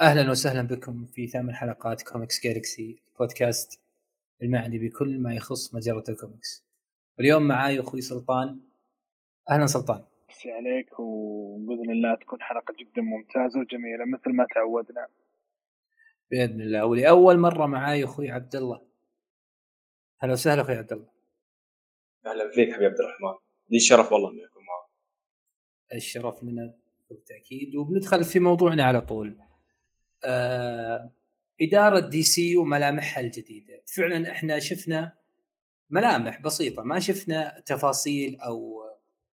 أهلا وسهلا بكم في ثامن حلقات Comics Galaxy podcast المعني بكل ما يخص مجرة الكوميكس واليوم معاي أخوي سلطان. أهلا سلطان. مسي عليك وبإذن الله تكون حلقة جدا ممتازة وجميلة مثل ما تعودنا. بإذن الله. ولأول مرة معاي أخوي عبد الله. أهلا وسهلا أخوي عبد الله. أهلا فيك حبيبي عبد الرحمن. لي الشرف والله إني أكون معك الشرف لنا بالتأكيد. وبندخل في موضوعنا على طول. إدارة دي سي وملامحها الجديدة. فعلا إحنا شفنا ملامح بسيطة ما شفنا تفاصيل أو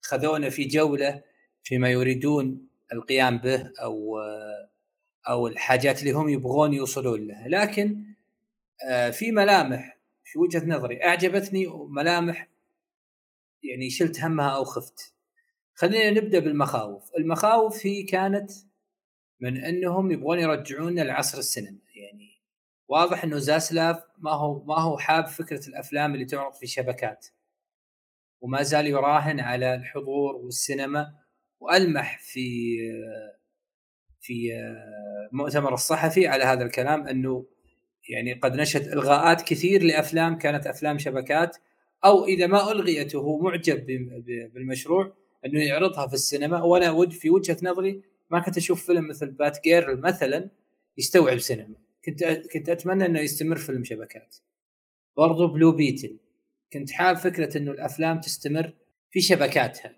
خذونا في جولة فيما يريدون القيام به أو أو الحاجات اللي هم يبغون يوصلون لها. لكن آه، في ملامح في وجهة نظري أعجبتني وملامح يعني شلت همها أو خفت. خلينا نبدأ بالمخاوف. المخاوف هي كانت من انهم يبغون يرجعون العصر السينما. يعني واضح انه زاسلاف ما هو ما هو حاب فكرة الأفلام اللي تعرض في شبكات. وما زال يراهن على الحضور والسينما وألمح في في مؤتمر الصحفي على هذا الكلام أنه يعني قد نشهد إلغاءات كثير لأفلام كانت أفلام شبكات أو إذا ما الغيت وهو معجب بالمشروع أنه يعرضها في السينما. وأنا في وجهة نظري ما كنت أشوف فيلم مثل بات جيرل مثلا يستوعب سينما كنت كنت أتمنى إنه يستمر فيلم شبكات. برضو بلو بيتل كنت حاب فكرة إنه الأفلام تستمر في شبكاتها.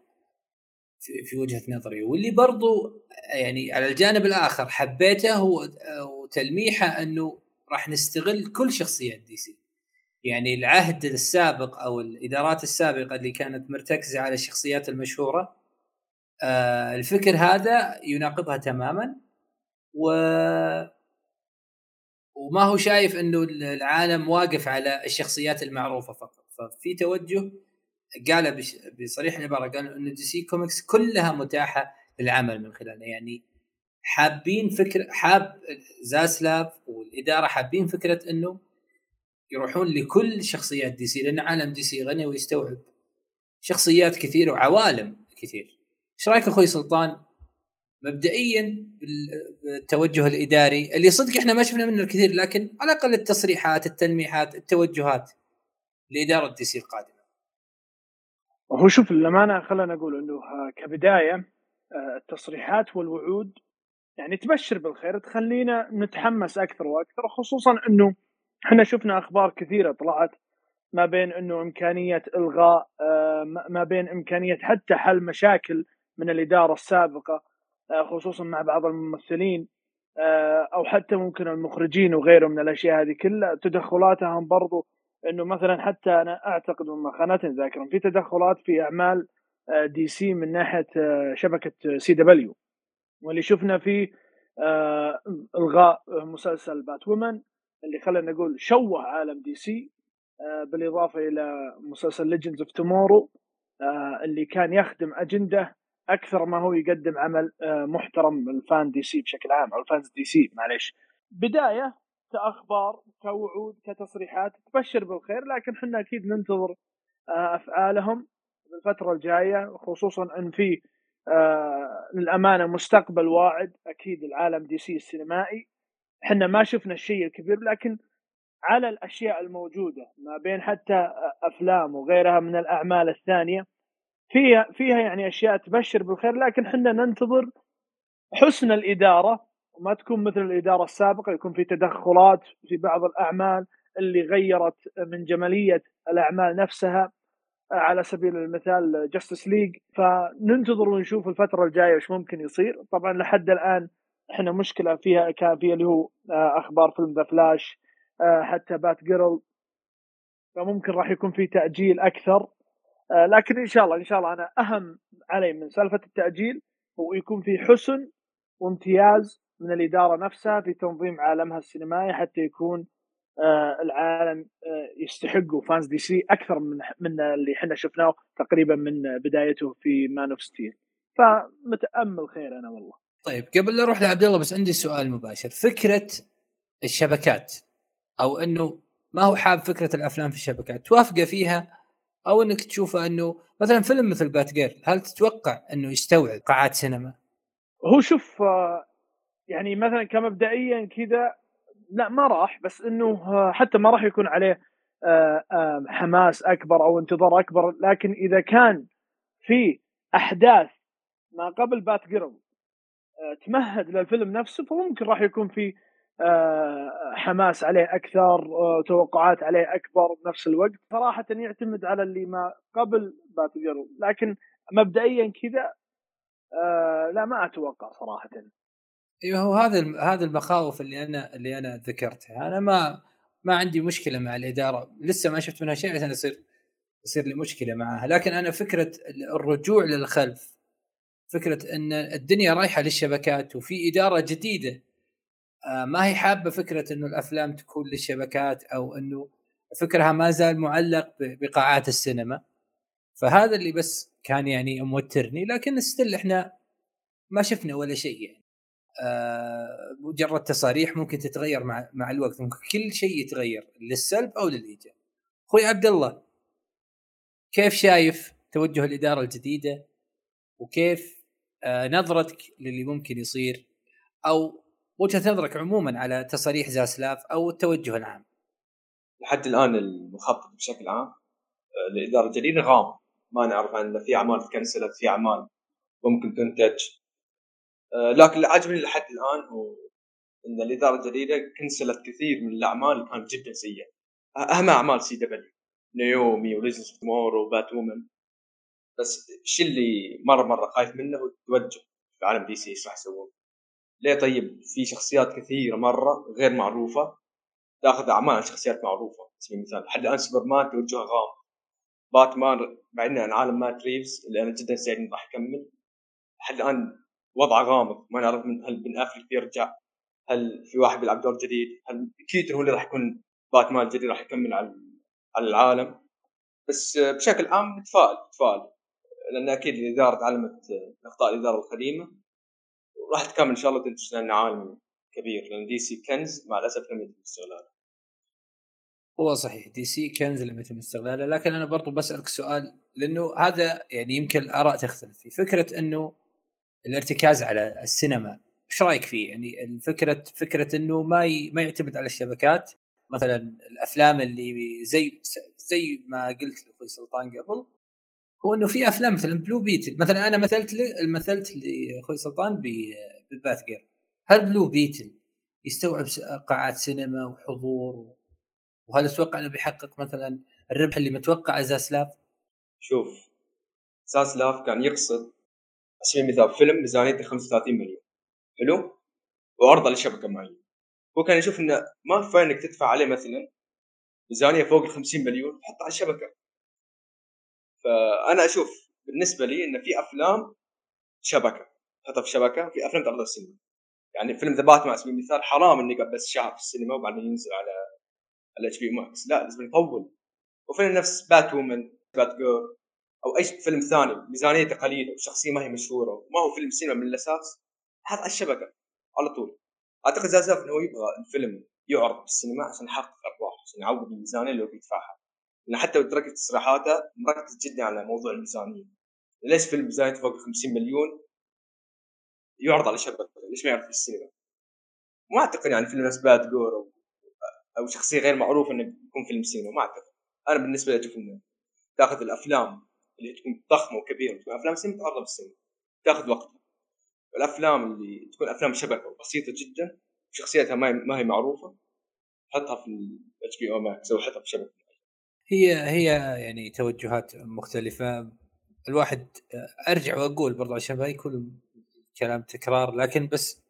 في, وجهة نظري. واللي برضو يعني على الجانب الآخر حبيته هو تلميحه إنه راح نستغل كل شخصيات DC يعني العهد السابق أو الإدارات السابقة اللي كانت مرتكزة على الشخصيات المشهورة آه الفكر هذا يناقضها تماما و وما هو شايف إنه العالم واقف على الشخصيات المعروفة فقط ففي توجه قال بصريح العباره قال إنه DC Comics كلها متاحة للعمل من خلالها يعني حابين فكره حاب زاسلاف والإدارة حابين فكرة إنه يروحون لكل شخصيات DC لأن عالم DC غني ويستوعب شخصيات كثيره وعوالم كثير. إيش رأيك أخوي سلطان مبدئيا بالتوجه الإداري اللي صدق إحنا ما شفنا منه الكثير لكن على الأقل التصريحات التلميحات التوجهات لإدارة DC القادمة. هو شوف للأمانة خلينا نقول إنه كبداية آه، التصريحات والوعود يعني تبشر بالخير تخلينا نتحمس أكثر وأكثر خصوصا إنه إحنا شفنا أخبار كثيرة طلعت ما بين إنه إمكانية إلغاء آه، ما بين إمكانية حتى حل مشاكل من الإدارة السابقة آه، خصوصا مع بعض الممثلين أو حتى ممكن المخرجين وغيرهم من الأشياء هذه كلها. تدخلاتهم برضو إنه مثلا حتى أنا أعتقد ما خانتني ذاكرا في تدخلات في أعمال DC من ناحية شبكة CW. واللي شفنا فيه إلغاء مسلسل Batwoman اللي خلينا نقول شوه عالم DC بالإضافة إلى مسلسل Legends of Tomorrow اللي كان يخدم أجندة أكثر ما هو يقدم عمل محترم ال fan DC بشكل عام أو ال fans DC معليش. بداية كأخبار كوعود كتصريحات تبشر بالخير لكن إحنا أكيد ننتظر آه، أفعالهم الفترة الجاية خصوصا إن في آه، للأمانة مستقبل واعد أكيد العالم دي سي السينمائي. إحنا ما شفنا الشيء الكبير لكن على الأشياء الموجودة ما بين حتى أفلام وغيرها من الأعمال الثانية فيها فيها يعني أشياء تبشر بالخير لكن إحنا ننتظر حسن الإدارة. وما تكون مثل الإدارة السابقة يكون في تدخلات في بعض الأعمال اللي غيرت من جمالية الأعمال نفسها على سبيل المثال Justice League فننتظر ونشوف الفترة الجاية وش ممكن يصير. طبعا لحد الآن إحنا مشكلة فيها كان فيها اللي هو آه، أخبار فيلم The Flash آه، حتى Batgirl فممكن راح يكون في تأجيل أكثر. آه، لكن إن شاء الله إن شاء الله أنا أهم علي من سالفة التأجيل هو يكون في حسن وامتياز من الإدارة نفسها في تنظيم عالمها السينمائي حتى يكون آه العالم آه يستحقوا fans DC أكثر من من اللي إحنا شفناه تقريبا من بدايته في Man of Steel فمتأمل خير أنا والله. طيب قبل لا أروح لعبد الله بس عندي سؤال مباشر. فكرة الشبكات أو إنه ما هو حاب فكرة الأفلام في الشبكات؟ توافقه فيها أو إنك تشوفه إنه مثلا فيلم مثل Batgirl هل تتوقع إنه يستوعب قاعات سينما؟ هو شوف آه، يعني مثلا كمبدئيا كذا لا ما راح بس إنه آه، حتى ما راح يكون عليه آه، حماس أكبر أو انتظار أكبر لكن إذا كان في أحداث ما قبل بات جيرل تمهد للفيلم نفسه فممكن راح يكون في حماس عليه أكثر توقعات عليه أكبر بنفس الوقت. صراحة يعتمد على اللي ما قبل بات جيرل لكن مبدئيا كذا لا ما أتوقع صراحة. أيوه هو هذا هذا المخاوف اللي أنا اللي أنا ذكرتها. أنا ما ما عندي مشكلة مع الإدارة. لسه ما شفت منها شيء عشان يصير يصير لي مشكلة معها. لكن أنا فكرة الرجوع للخلف فكرة إن الدنيا رايحة للشبكات وفي إدارة جديدة آه، ما هي حابة فكرة إنه الأفلام تكون للشبكات أو إنه فكرها ما زال معلق بقاعات السينما. فهذا اللي بس كان يعني موترني لكن ستيل إحنا ما شفنا ولا شيء يعني. آه، مجرد تصاريح ممكن تتغير مع مع الوقت ممكن كل شيء يتغير للسلب أو للإيجاب. أخوي عبد الله كيف شايف توجه الإدارة الجديدة؟ وكيف آه، نظرتك للي ممكن يصير؟ أو وجهه نظرك عموما على تصاريح زاسلاف أو التوجه العام. لحد الآن المخطط بشكل عام آه، للاداره الجديده غامض ما نعرف إن في أعمال تكنسلت في أعمال ممكن تنتج. آه، لكن اللي عجبني لحد الآن هو إن الإدارة الجديدة كنسلت كثير من الأعمال اللي كانت جدا سيئة. أهم أعمال CW. Naomi و Legends of و Batwoman بس الشيء اللي مره مرة خايف منه هو التوجه. في عالم DC إيش راح يسوون؟ ليه طيب في شخصيات كثيرة مرة غير معروفة؟ تأخذ أعمال شخصيات معروفة. على سبيل المثال لحد الآن سوبرمان توجهه غامض باتمان مع إنه عن عالم مات ريفز اللي أنا جدا سعيد راح يكمل لحد الآن وضعه غامض. ما نعرف من هل بن أفلك بيرجع هل في واحد بيلعب دور جديد؟ هل كيتون هو اللي راح يكون باتمان الجديد راح يكمل على على العالم؟ بس بشكل عام متفائل متفائل. لأن أكيد الإدارة تعلمت إخطاء الإدارة القديمه وراح تكمل إن شاء الله وتنتج لنا عالم كبير لأن DC كنز مع الأسف لم يتم استغلاله هو صحيح DC كنز لم يتم استغلاله لكن أنا برضو بسألك سؤال لأنه هذا يعني يمكن الآراء تختلف في فكرة إنه الارتكاز على السينما إيش رأيك فيه؟ يعني الفكرة فكرة إنه ما ي... ما يعتمد على الشبكات مثلا الأفلام اللي زي زي ما قلت لأخوي سلطان قبل هو إنه في أفلام مثلا Blue Beetle مثلا أنا مثلت مثلت لأخوي سلطان ب Batgirl هل Blue Beetle يستوعب قاعات سينما وحضور وهل تتوقع إنه بيحقق مثلا الربح اللي متوقع زاسلاف؟ شوف زاسلاف كان يقصد على سبيل المثال فيلم ميزانيته 35 مليون. حلو؟ وعرضه لشبكة معينه هو كان يشوف إنه ما كفايه إنك تدفع عليه مثلا ميزانية فوق ال 50 مليون تحطها على الشبكة. فأنا أشوف بالنسبة لي إن في أفلام شبكة تحطها في شبكة في أفلام تعرضها في السينما يعني فيلم The Batman على سبيل المثال حرام اني بس شهر في السينما وبعدين ينزل على على HBO Max لا لازم يطول. وفيلم نفس Batwoman Batgirl أو أي فيلم ثاني ميزانيته قليلة وشخصية ما هي مشهورة وما هو فيلم سينما من الأساس حط على الشبكة على طول. أعتقد زازاف إنه يبغى الفيلم يعرض بالسينما عشان يحقق ارباح عشان يعوض الميزانية اللي هو بيدفعها. لأن حتى تركت تصريحاته مركز جدا على موضوع الميزانية. ليش فيلم ميزانيته فوق 50 مليون يعرض على الشبكه ليش ما يعرض في السينما؟ ما أعتقد يعني فيلم باد جور أو, أو شخصية غير معروفة إنه يكون فيلم سينما ما أعتقد. أنا بالنسبة لي أشوف إنه تأخذ الأفلام اللي تكون ضخمة وكبيرة تكون أفلام سينما تعرض بالسينما تأخذ وقتها. والأفلام اللي تكون أفلام شبكة وبسيطة جدا شخصيتها ما هي معروفة حطها في ال HBO Max أو حطها في شبكة. هي هي يعني توجهات مختلفة. الواحد أرجع وأقول برضه عشان ما يكون كلام تكرار لكن بس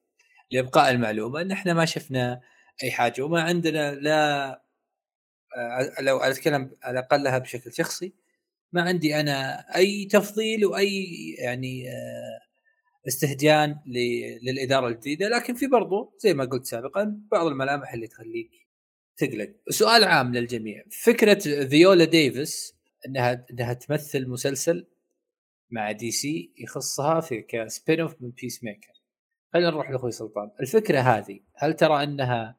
لإبقاء المعلومة إن إحنا ما شفنا أي حاجة. وما عندنا لا آه، لو اتكلم على اقلها بشكل شخصي ما عندي أنا أي تفضيل وأي يعني آه، استهجان للإدارة الجديدة. لكن في برضو زي ما قلت سابقا بعض الملامح اللي تخليك تقلق سؤال عام للجميع. فكرة فيولا ديفيس إنها إنها تمثل مسلسل مع DC يخصها في ك spin-off من Peacemaker خلينا نروح لأخوي سلطان. الفكرة هذه هل ترى إنها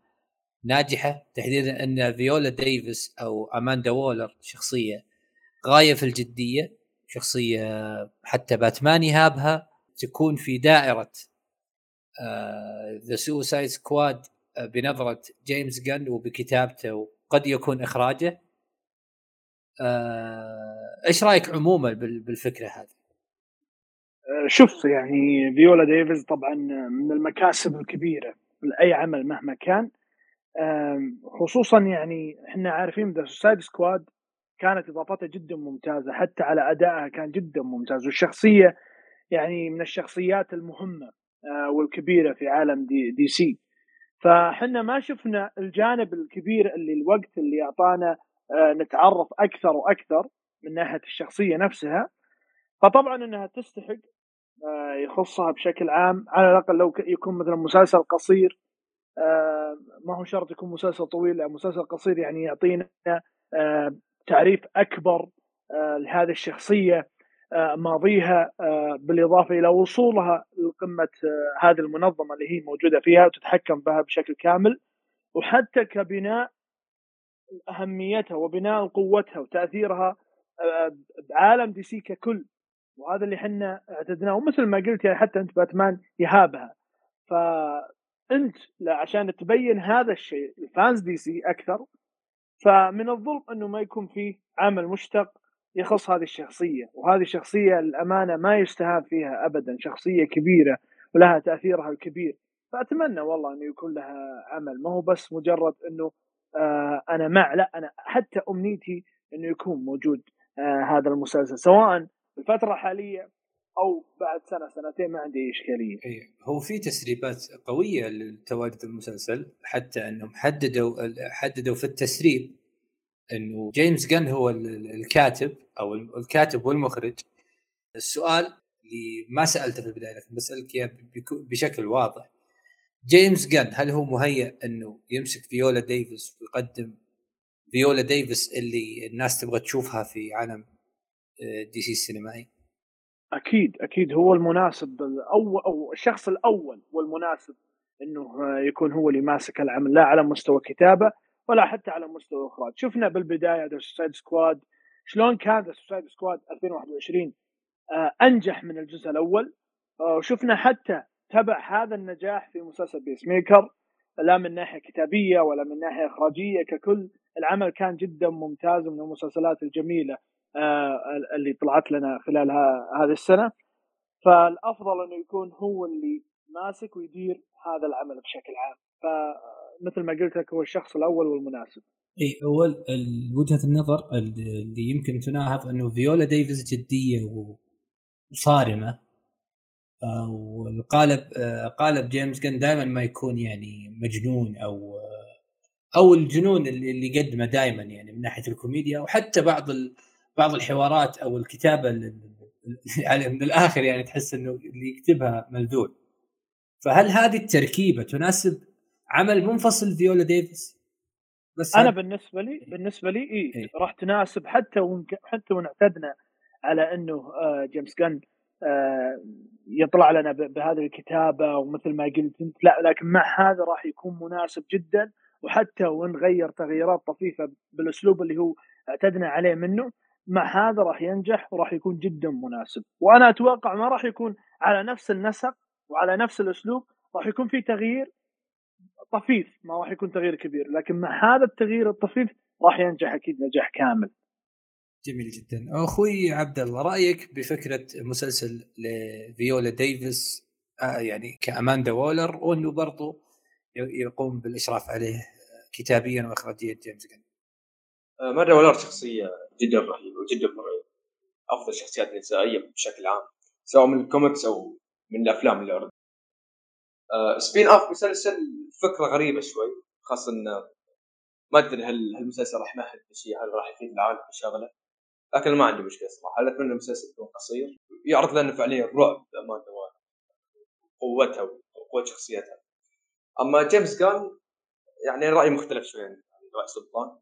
ناجحة؟ تحديدا إن فيولا ديفيس أو أماندا وولر شخصية غاية في الجدية شخصية حتى باتمان يهابها تكون في دائرة The Suicide Squad بنظرة جيمس جن وبكتابته وقد يكون إخراجه. آه، إيش رأيك عموما بالفكرة هذه؟ شوف يعني فيولا ديفيز طبعا من المكاسب الكبيرة لاي عمل مهما كان. خصوصا يعني إحنا عارفين The Suicide Squad كانت اضافتها جدا ممتازة حتى على أدائها كان جدا ممتاز. والشخصية يعني من الشخصيات المهمة آه، والكبيرة في عالم D, DC. فحنا ما شفنا الجانب الكبير اللي الوقت اللي أعطانا آه، نتعرف أكثر وأكثر من ناحية الشخصية نفسها. فطبعا إنها تستحق آه، يخصها بشكل عام. على الأقل لو يكون مثلا مسلسل قصير ما هو شرط يكون مسلسل طويل مسلسل قصير يعني يعطينا تعريف أكبر لهذه الشخصية. آه، ماضيها آه، بالإضافة إلى وصولها لقمة آه، هذه المنظمة اللي هي موجودة فيها وتتحكم بها بشكل كامل. وحتى كبناء أهميتها وبناء قوتها وتأثيرها بعالم DC ككل. وهذا اللي إحنا اعتدناه. ومثل ما قلت يعني حتى أنت باتمان يهابها. فأنت عشان تبين هذا الشيء ال fans DC أكثر فمن الظلم أنه ما يكون فيه عمل مشتق يخص هذه الشخصية وهذه الشخصية الأمانة ما يستهان فيها ابدا شخصية كبيرة ولها تأثيرها الكبير فأتمنى والله انه يكون لها عمل ما هو بس مجرد أنه آه أنا مع لا أنا حتى أمنيتي أنه يكون موجود آه هذا المسلسل سواء الفترة الحالية أو بعد سنة سنتين ما عندي إشكالية. هو في تسريبات قوية لتواجد المسلسل حتى أنهم حددوا حددوا في التسريب إنه جيمس جن هو الكاتب أو الكاتب والمخرج. السؤال اللي ما سألته في البداية لكن بسألك إياه بشكل واضح. جيمس جن هل هو مهيئ إنه يمسك فيولا ديفيس ويقدم فيولا ديفيس اللي الناس تبغى تشوفها في عالم دي سي السينمائي؟ أكيد أكيد. هو المناسب الأول أو الشخص الأول والمناسب إنه يكون هو اللي ماسك العمل لا على مستوى كتابة ولا حتى على مستوى الاخراج شفنا بالبداية The Suicide Squad شلون كان The Suicide Squad 2021 آه أنجح من الجزء الأول. آه وشفنا حتى تبع هذا النجاح في مسلسل Peacemaker لا من ناحية كتابية ولا من ناحية إخراجية ككل العمل كان جدا ممتاز من المسلسلات الجميلة آه اللي طلعت لنا خلال هذه السنة. فالأفضل إنه يكون هو اللي ماسك ويدير هذا العمل بشكل عام. ف مثل ما قلت لك هو الشخص الأول والمناسب. اي هو وجهة النظر اللي يمكن تناهض إنه فيولا ديفيز جدية وصارمة والقالب آه، قالب جيمس كان دائما ما يكون يعني مجنون أو آه، أو الجنون اللي يقدمه دائما يعني من ناحية الكوميديا وحتى بعض بعض الحوارات أو الكتابة يعني من الآخر يعني تحس إنه اللي يكتبها ملذوذ. فهل هذه التركيبة تناسب عمل منفصل فيولا ديفيس. بس أنا بالنسبة لي بالنسبة لي إيه, إيه. راح تناسب حتى ونك... حتى وإن اعتدنا على إنه آه جيمس جن آه يطلع لنا بهذه الكتابة ومثل ما قلت أنت. لا لكن مع هذا راح يكون مناسب جدا. وحتى وإن غير تغييرات طفيفة بالأسلوب اللي هو اعتدنا عليه منه مع هذا راح ينجح وراح يكون جدا مناسب. وأنا أتوقع ما راح يكون على نفس النسق وعلى نفس الأسلوب راح يكون في تغيير طفيف ما راح يكون تغيير كبير لكن مع هذا التغيير الطفيف راح ينجح أكيد نجاح كامل. جميل جدا. أخوي عبد الله رأيك بفكرة مسلسل لفيولا ديفيس آه يعني كأماندا وولر وأنه برضو يقوم بالإشراف عليه كتابيا واخراجيا جيمس جن أماندا وولر شخصية جدا رهيبة وجدا مرعبة أفضل الشخصيات النسائيه بشكل عام سواء من الكوميكس أو من الأفلام اللي آه spin off مسلسل فكرة غريبة شوي خاصه انه ما أدري هل المسلسل راح يمهد بشيء هل راح يفيد العالم بشغله لكن ما عندي مشكلة صراحة أتمنى المسلسل يكون قصير. يعرض لنا فعليا الرعب بأمان دوام قوتها وقوة شخصيتها. أما جيمس جان يعني رايي مختلف شوي عن رأي سلطان.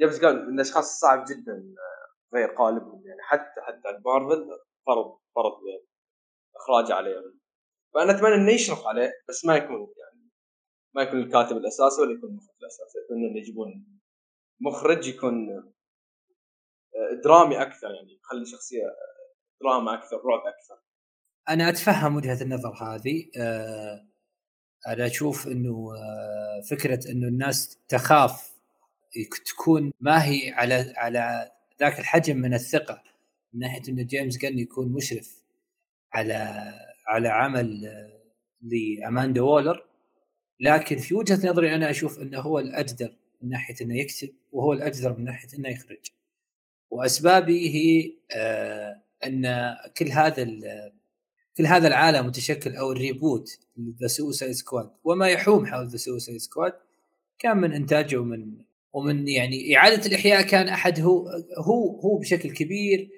جيمس جان من الأشخاص الصعب جدا غير قالبهم يعني حتى حتى مارفل فرض فرض اخراج عليهم فأنا أتمنى إنه يشرف عليه بس ما يكون يعني ما يكون الكاتب الأساسي ولا يكون المخرج الأساسي. أتمنى إنه يجيبون مخرج يكون آه، درامي أكثر يعني يخلي شخصية دراما أكثر رعب أكثر. أنا أتفهم وجهة النظر هذه أه أنا أشوف إنه آه، فكرة إنه الناس تخاف تكون ما هي على على ذاك الحجم من الثقة من ناحية إنه جيمس جن يكون مشرف على على عمل لاماندا وولر لكن في وجهة نظري أنا أشوف إنه هو الأجدر من ناحية إنه يكتب وهو الأجدر من ناحية إنه يخرج. وأسبابي هي آه إن كل هذا كل هذا العالم متشكل أو ال reboot The Suicide Squad وما يحوم حول The Suicide Squad كان من إنتاجه ومن ومن يعني إعادة الإحياء كان أحد هو هو هو بشكل كبير.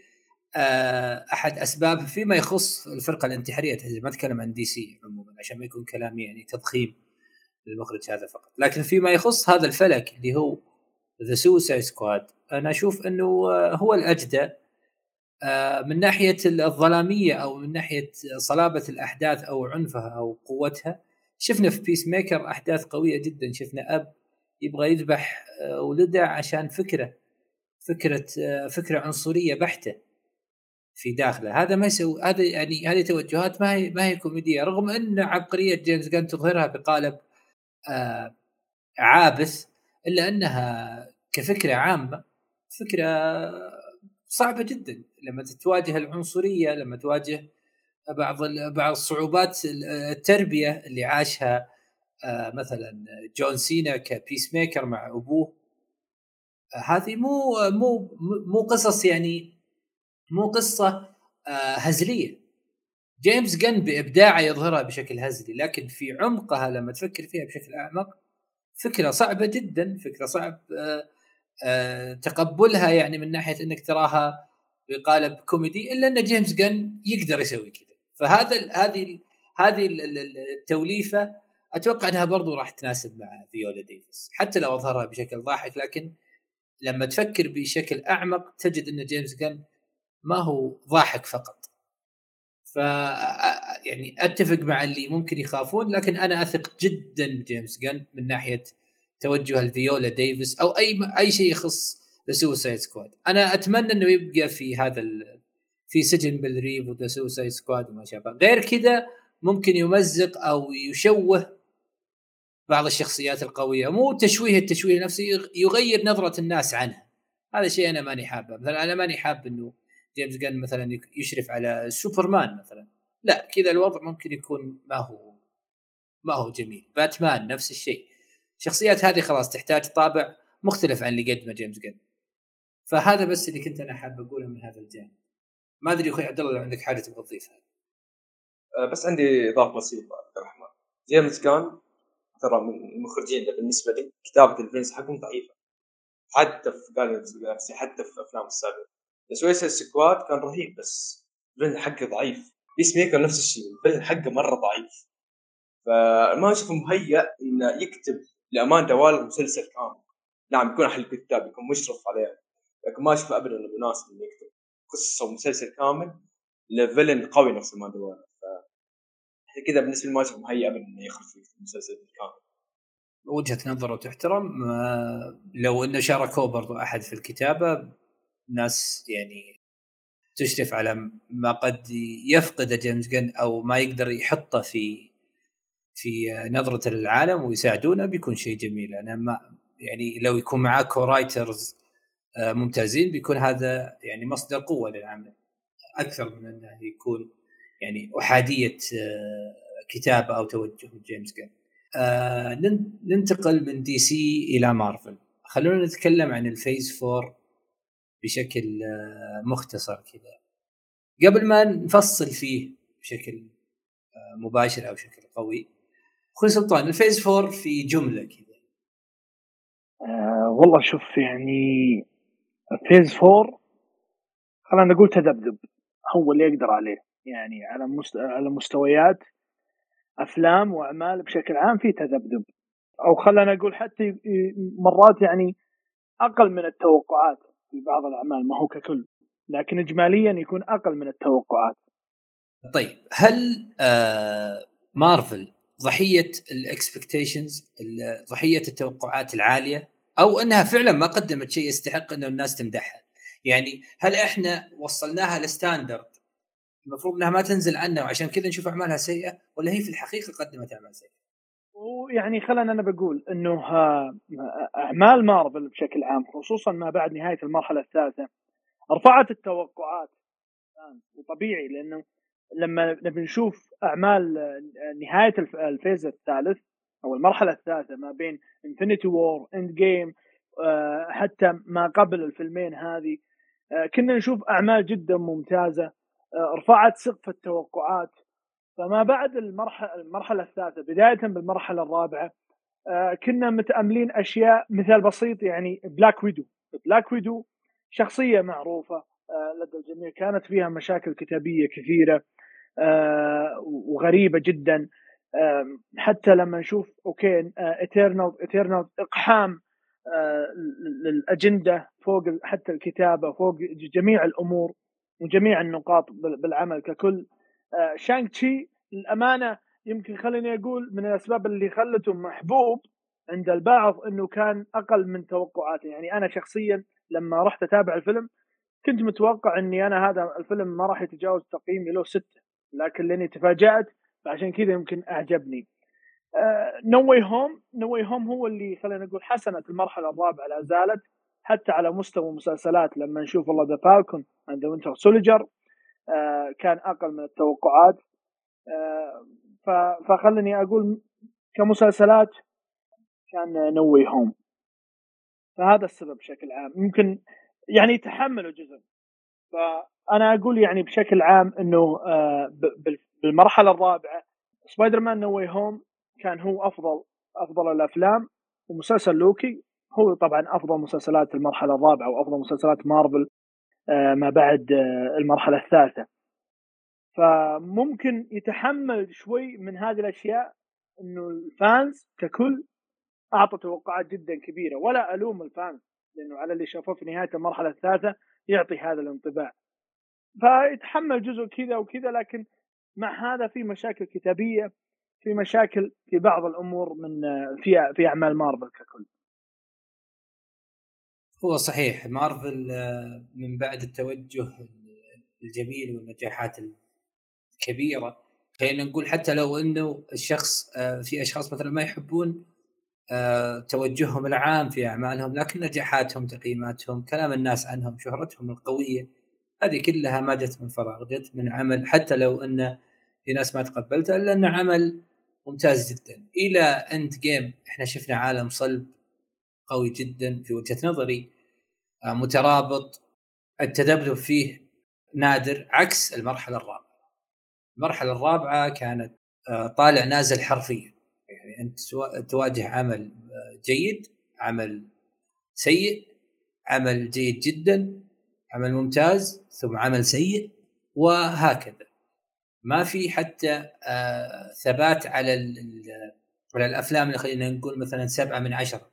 أحد أسباب فيما يخص الفرقة الانتحارية ما أتكلم عن دي سي عموما عشان ما يكون كلامي يعني تضخيم للمخرج هذا فقط. لكن فيما يخص هذا الفلك اللي هو The Suicide Squad أنا أشوف إنه هو الأجدى آه، من ناحية الظلامية أو من ناحية صلابة الأحداث أو عنفها أو قوتها. شفنا في Peacemaker أحداث قوية جدا شفنا أب يبغى يذبح آه، ولده عشان فكرة فكرة آه، فكرة عنصرية بحتة. في داخله. هذا ما يسوي هذا يعني هذه توجهات ما هي ما هي كوميدية رغم أن عبقرية جيمس جان تظهرها بقالب آه عابث إلا أنها كفكرة عامة فكرة صعبة جدا. لما تتواجه العنصرية لما تواجه بعض بعض صعوبات التربية اللي عاشها آه مثلا جون سينا كبيس ميكر مع أبوه. آه هذه مو مو مو قصص يعني مو قصة آه هزلية. جيمس جن بإبداعه يظهرها بشكل هزلي لكن في عمقها لما تفكر فيها بشكل أعمق فكرة صعبة جدا فكرة صعب آه، آه، تقبلها يعني من ناحية إنك تراها بقالب كوميدي إلا أن جيمس جن يقدر يسوي كذا. فهذا هذه هذه التوليفة أتوقع إنها برضو راح تناسب مع فيولا ديفيس. حتى لو أظهرها بشكل ضاحك لكن لما تفكر بشكل أعمق تجد إن جيمس جن ما هو ضاحك فقط. ف يعني أتفق مع اللي ممكن يخافون لكن أنا أثق جدا بجيمس جن من ناحية توجه الفيولا ديفيس أو أي أي شيء يخص The Suicide Squad أنا أتمنى إنه يبقى في هذا ال... في سجن Belle Reve و The Suicide Squad وما شابه. غير كذا ممكن يمزق أو يشوه بعض الشخصيات القوية. مو تشويه التشويه نفسه يغير نظرة الناس عنها. هذا شيء أنا ماني حابه مثلا أنا ماني حاب إنه جيمس جن مثلا يشرف على سوبرمان مثلا. لا كذا الوضع ممكن يكون ما هو ما هو جميل. باتمان نفس الشيء. الشخصيات هذه خلاص تحتاج طابع مختلف عن اللي قدمه جيمس جن فهذا بس اللي كنت أنا حاب أقوله من هذا الجانب. ما أدري أخوي عبد الله لو عندك حاجة تبغى تضيفها. أه، بس عندي إضافة بسيطة عبد الرحمن. جيمس جان ترى من المخرجين بالنسبة لي كتابة ال villains حقهم ضعيفة. حتى في Guardians حتى في أفلام السابقة. Suicide Squad كان رهيب بس ال villain حقه ضعيف. Peacemaker نفس الشيء ال villain حقه مرة ضعيف. فما أشوفه مهيأ إنه يكتب لأمان دوال مسلسل كامل. نعم يكون أحد الكتاب يكون مشرف عليه لكن ما أشوف ابدا إنه مناسب إنه يكتب قصة ومسلسل كامل لفيلن قوي نفس أمان دوال. كذا بالنسبة لي ما أشوف مهيأ ابدا إنه يخرج يكتب مسلسل كامل. وجهة نظر وتحترم لو إنه شاركوه برضو أحد في الكتابة ناس يعني تشرف على ما قد يفقد جيمس جن أو ما يقدر يحطه في في نظرته للعالم ويساعدونه بيكون شيء جميل أنا ما يعني لو يكون معك co-writers آه، ممتازين بيكون هذا يعني مصدر قوة للعمل أكثر من أنه يكون يعني أحادية آه، كتابة أو توجه جيمس جن. آه ننتقل من دي سي إلى مارفل. خلونا نتكلم عن ال Phase 4 بشكل آه، مختصر كذا. قبل ما نفصل فيه بشكل آه، مباشر أو بشكل قوي أخوي سلطان ال Phase 4 في جملة كذا. آه والله شوف يعني ال Phase 4 خلينا نقول تذبذب هو اللي يقدر عليه. يعني على مست... على مستويات أفلام وأعمال بشكل عام في تذبذب. أو خلينا نقول حتى مرات يعني أقل من التوقعات. في بعض الأعمال ما هو ككل لكن اجماليا يكون أقل من التوقعات. طيب هل آه مارفل ضحية ال expectations ضحية التوقعات العالية؟ أو إنها فعلا ما قدمت شيء يستحق إنه الناس تمدحها؟ يعني هل إحنا وصلناها ل standard المفروض إنها ما تنزل عنه وعشان كذا نشوف أعمالها سيئة ولا هي في الحقيقة قدمت أعمال سيئة؟ ويعني خلنا أنا بقول إنه أعمال مارفل بشكل عام خصوصا ما بعد نهاية المرحلة الثالثة رفعت التوقعات وطبيعي لأنه لما نشوف أعمال نهاية ال phase الثالث أو المرحلة الثالثة ما بين Infinity War Endgame حتى ما قبل الفيلمين هذه آه، كنا نشوف أعمال جدا ممتازة آه، رفعت سقف التوقعات فما بعد المرحله المرحلة الثالثة بداية بالمرحلة الرابعة آه، كنا متأملين أشياء مثال بسيط يعني Black Widow Black Widow شخصية معروفة لدى الجميع. كانت فيها مشاكل كتابية كثيرة وغريبة جدا حتى لما نشوف okay Eternals Eternals إقحام للأجندة فوق حتى الكتابة فوق جميع الأمور وجميع النقاط بالعمل ككل. آه، شانغ تشي للأمانة يمكن خليني أقول من الأسباب اللي خلته محبوب عند البعض إنه كان أقل من توقعاتي يعني أنا شخصيا لما رحت أتابع الفيلم كنت متوقع إني أنا هذا الفيلم ما راح يتجاوز تقييمي له ستة لكن لأني تفاجأت فعشان كذا يمكن أعجبني. No Way Home No Way Home هو اللي خلينا نقول حسنت المرحلة الرابعة لا زالت حتى على مستوى المسلسلات. لما نشوف والله The Falcon and Winter Soldier كان أقل من التوقعات. آه فخلني أقول كمسلسلات كان No Way Home. فهذا السبب بشكل عام. يمكن يعني تحملوا جزء. فأنا أقول يعني بشكل عام إنه آه بالمرحلة الرابعة سبايدر مان No Way Home كان هو أفضل أفضل الأفلام. ومسلسل لوكي هو طبعا أفضل مسلسلات المرحلة الرابعة وأفضل مسلسلات مارفل. آه، ما بعد آه، المرحلة الثالثة. فممكن يتحمل شوي من هذه الأشياء إنه ال fans ككل أعطوا توقعات جدا كبيرة. ولا ألوم ال fans لأنه على اللي شافوه في نهاية المرحلة الثالثة يعطي هذا الانطباع. فيتحمل جزء كذا وكذا لكن مع هذا في مشاكل كتابية في مشاكل في بعض الأمور من في في أعمال مارفل ككل. هو صحيح مارفل آه، من بعد التوجه الجميل والنجاحات الكبيرة خلينا نقول حتى لو إنه الشخص آه، في أشخاص مثلا ما يحبون آه، توجههم العام في أعمالهم لكن نجاحاتهم تقييماتهم كلام الناس عنهم شهرتهم القوية هذه كلها ما جت من فراغ جت من عمل حتى لو إن في ناس ما تقبلتها إلا إنه عمل ممتاز جدا. إلى إند جيم إحنا شفنا عالم صلب قوي جدا في وجهة نظري آه، مترابط التذبذب فيه نادر عكس المرحلة الرابعة. المرحلة الرابعة كانت آه، طالع نازل حرفيا. يعني أنت تواجه عمل آه، جيد عمل سيء عمل جيد جدا عمل ممتاز ثم عمل سيء وهكذا. ما في حتى ثبات على على الأفلام اللي خلينا نقول مثلا سبعة من عشرة.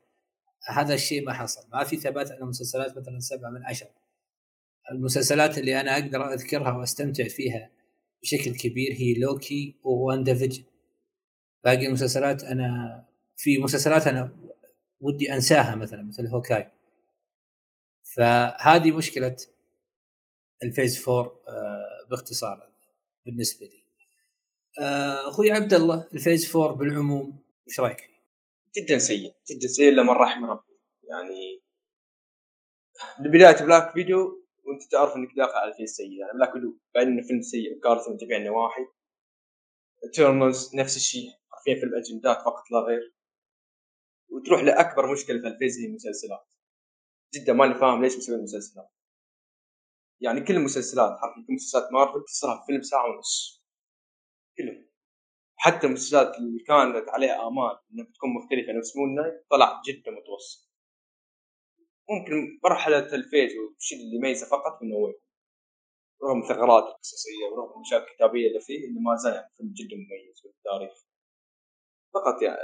هذا الشيء ما حصل. ما في ثبات على المسلسلات مثلا سبعة من عشرة. المسلسلات اللي أنا أقدر أذكرها وأستمتع فيها بشكل كبير هي لوكي وواندا فيجن. باقي المسلسلات أنا في مسلسلات أنا ودي أنساها مثلا مثل هوكاي. فهذه مشكلة ال phase 4 آه باختصار بالنسبة لي. آه، أخوي عبد الله ال phase 4 بالعموم إيش رأيك؟ جدا سيء جدا سيء إلا من رحم ربي. يعني بدايه Black Widow وأنت تعرف إنك داخل على فيلم سيء. يعني Black Widow بعد إنه فيلم سيء وكارثة من جميع النواحي Eternals نفس الشيء حرفيا فيلم اجندات فقط لا غير. وتروح لأكبر مشكلة في ال phase هي المسلسلات. جدا ماني فاهم ليش مسوي المسلسلات يعني كل المسلسلات حرفيا كل مسلسلات مارفل تصرف فيلم ساعة ونص. حتى المسلسلات اللي كانت عليها آمال إنها بتكون مختلفة نفس Moon Knight طلع جدا متوسط. ممكن مرحلة ال phase والشيء اللي يميزه فقط إنه هو رغم الثغرات القصصية ورغم المشاكل الكتابية اللي فيه إنه ما زال يعني فيلم جدا مميز في التاريخ فقط يعني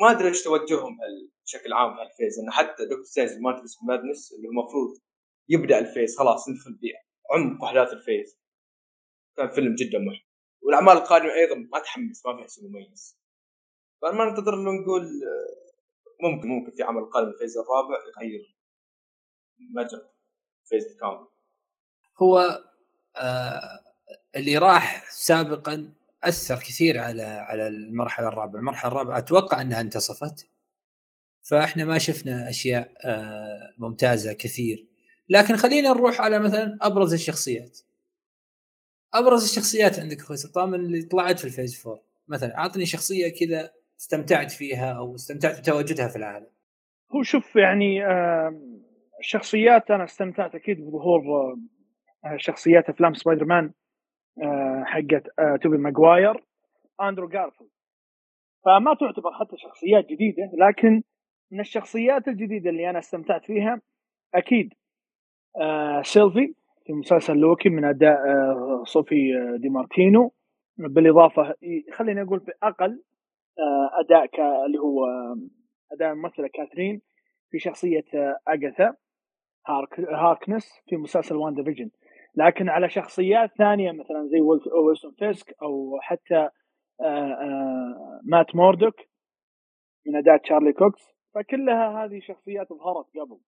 ما أدري إيش توجههم بشكل عام في ال phase انه حتى Doctor Strange Multiverse Madness اللي هو المفروض يبدأ ال phase خلاص ندخل بعمق احداث ال phase. كان فيلم جدا محترم والأعمال القادمة أيضا ما تحمس ما فيها شيء مميز. فما ننتظر إنه نقول آه، ممكن ممكن في عمل قادم ال phase الرابع يغير مجرى ال phase الكامل هو آه اللي راح سابقا أثر كثير على على المرحلة الرابعة، المرحلة الرابعة أتوقع إنها انتصفت. فإحنا ما شفنا أشياء آه، ممتازة كثير. لكن خلينا نروح على مثلا أبرز الشخصيات. أبرز الشخصيات عندك أخوي سلطان اللي طلعت في ال phase 4 مثلا أعطني شخصية كذا استمتعت فيها أو استمتعت بتواجدها في العالم. هو شوف يعني الشخصيات أنا استمتعت أكيد بظهور آه، شخصيات أفلام سبايدر مان آه، حقت توبي ماجواير أندرو جارفيلد. فما تعتبر حتى شخصيات جديدة لكن من الشخصيات الجديدة اللي أنا استمتعت فيها أكيد آه سيلفي. في مسلسل لوكي من أداء آه صوفي آه دي مارتينو. بالإضافة خليني أقول بأقل آه أداء اللي هو أداء الممثله كاثرين في شخصية اغاثا هارك هاركنس في مسلسل WandaVision. لكن على شخصيات ثانية مثلا زي ويلسون فيسك أو حتى مات موردوك من أداء تشارلي كوكس فكلها هذه شخصيات ظهرت قبل.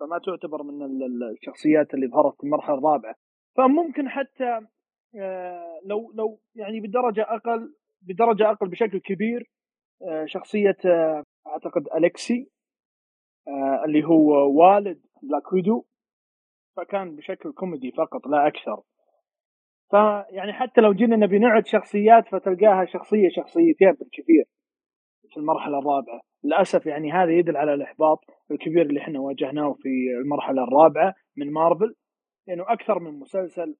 فما تعتبر من الشخصيات اللي ظهرت في المرحلة الرابعة. فممكن حتى آه، لو لو يعني بدرجة أقل بدرجة أقل بشكل كبير آه، شخصية آه، أعتقد الكسي اللي هو والد Black Widow فكان بشكل كوميدي فقط لا أكثر. فيعني حتى لو جينا نبي نعد شخصيات فتلقاها شخصية شخصيتين بالكثير. في المرحلة الرابعة. للأسف يعني هذا يدل على الإحباط الكبير اللي إحنا واجهناه في المرحلة الرابعة من مارفل لأنه يعني أكثر من مسلسل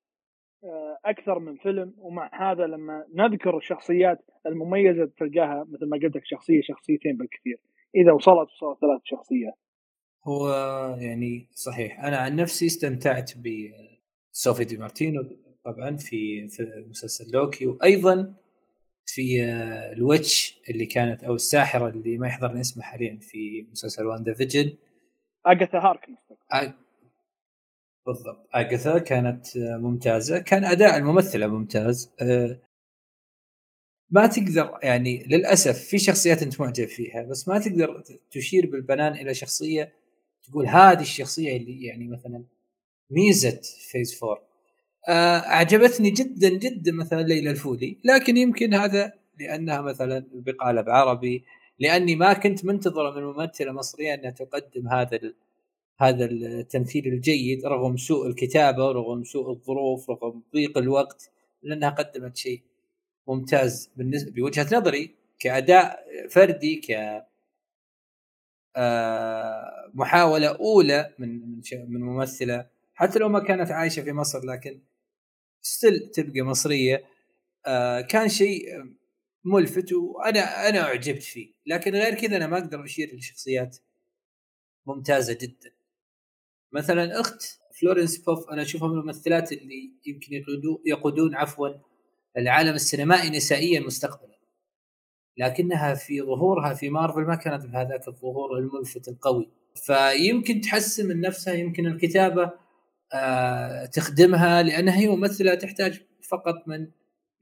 آه، أكثر من فيلم. ومع هذا لما نذكر الشخصيات المميزة تلقاها مثل ما قلت لك شخصية شخصيتين بالكثير. إذا وصلت وصلت ثلاث شخصيات. هو يعني صحيح. أنا عن نفسي استمتعت بسوفي دي مارتينو طبعا في في مسلسل لوكي. وأيضا في آه، ال witch اللي كانت أو الساحرة اللي ما يحضرني اسمها حاليا في مسلسل WandaVision. اجاثا هاركنس بالضبط. اجاثا كانت آه، ممتازة. كان أداء الممثلة ممتاز. آه، ما تقدر يعني للأسف في شخصيات أنت معجب فيها بس ما تقدر تشير بالبنان إلى شخصية تقول هذه الشخصية اللي يعني مثلا ميزة phase 4 آه، أعجبتني جدا جدا مثلا ليلى الفولي لكن يمكن هذا لأنها مثلا بقالب عربي لأني ما كنت منتظرة من ممثلة مصرية أنها تقدم هذا هذا التمثيل الجيد رغم سوء الكتابة رغم سوء الظروف رغم ضيق الوقت لأنها قدمت شيء ممتاز بالنسبة بوجهة نظري كأداء فردي ك آه، محاولة أولى من من ممثلة حتى لو ما كانت عايشة في مصر لكن ستيل تبقى مصرية آه كان شيء ملفت وأنا أنا أعجبت فيه. لكن غير كذا أنا ما أقدر أشير لشخصيات ممتازة جدا. مثلا أخت فلورنس بوف أنا أشوفها من الممثلات اللي يمكن يقودون عفوا العالم السينمائي نسائيا مستقبلا. لكنها في ظهورها في مارفل ما كانت بهذاك الظهور الملفت القوي. فيمكن تحسن من نفسها يمكن الكتابة تخدمها لأنها هي ممثلة تحتاج فقط من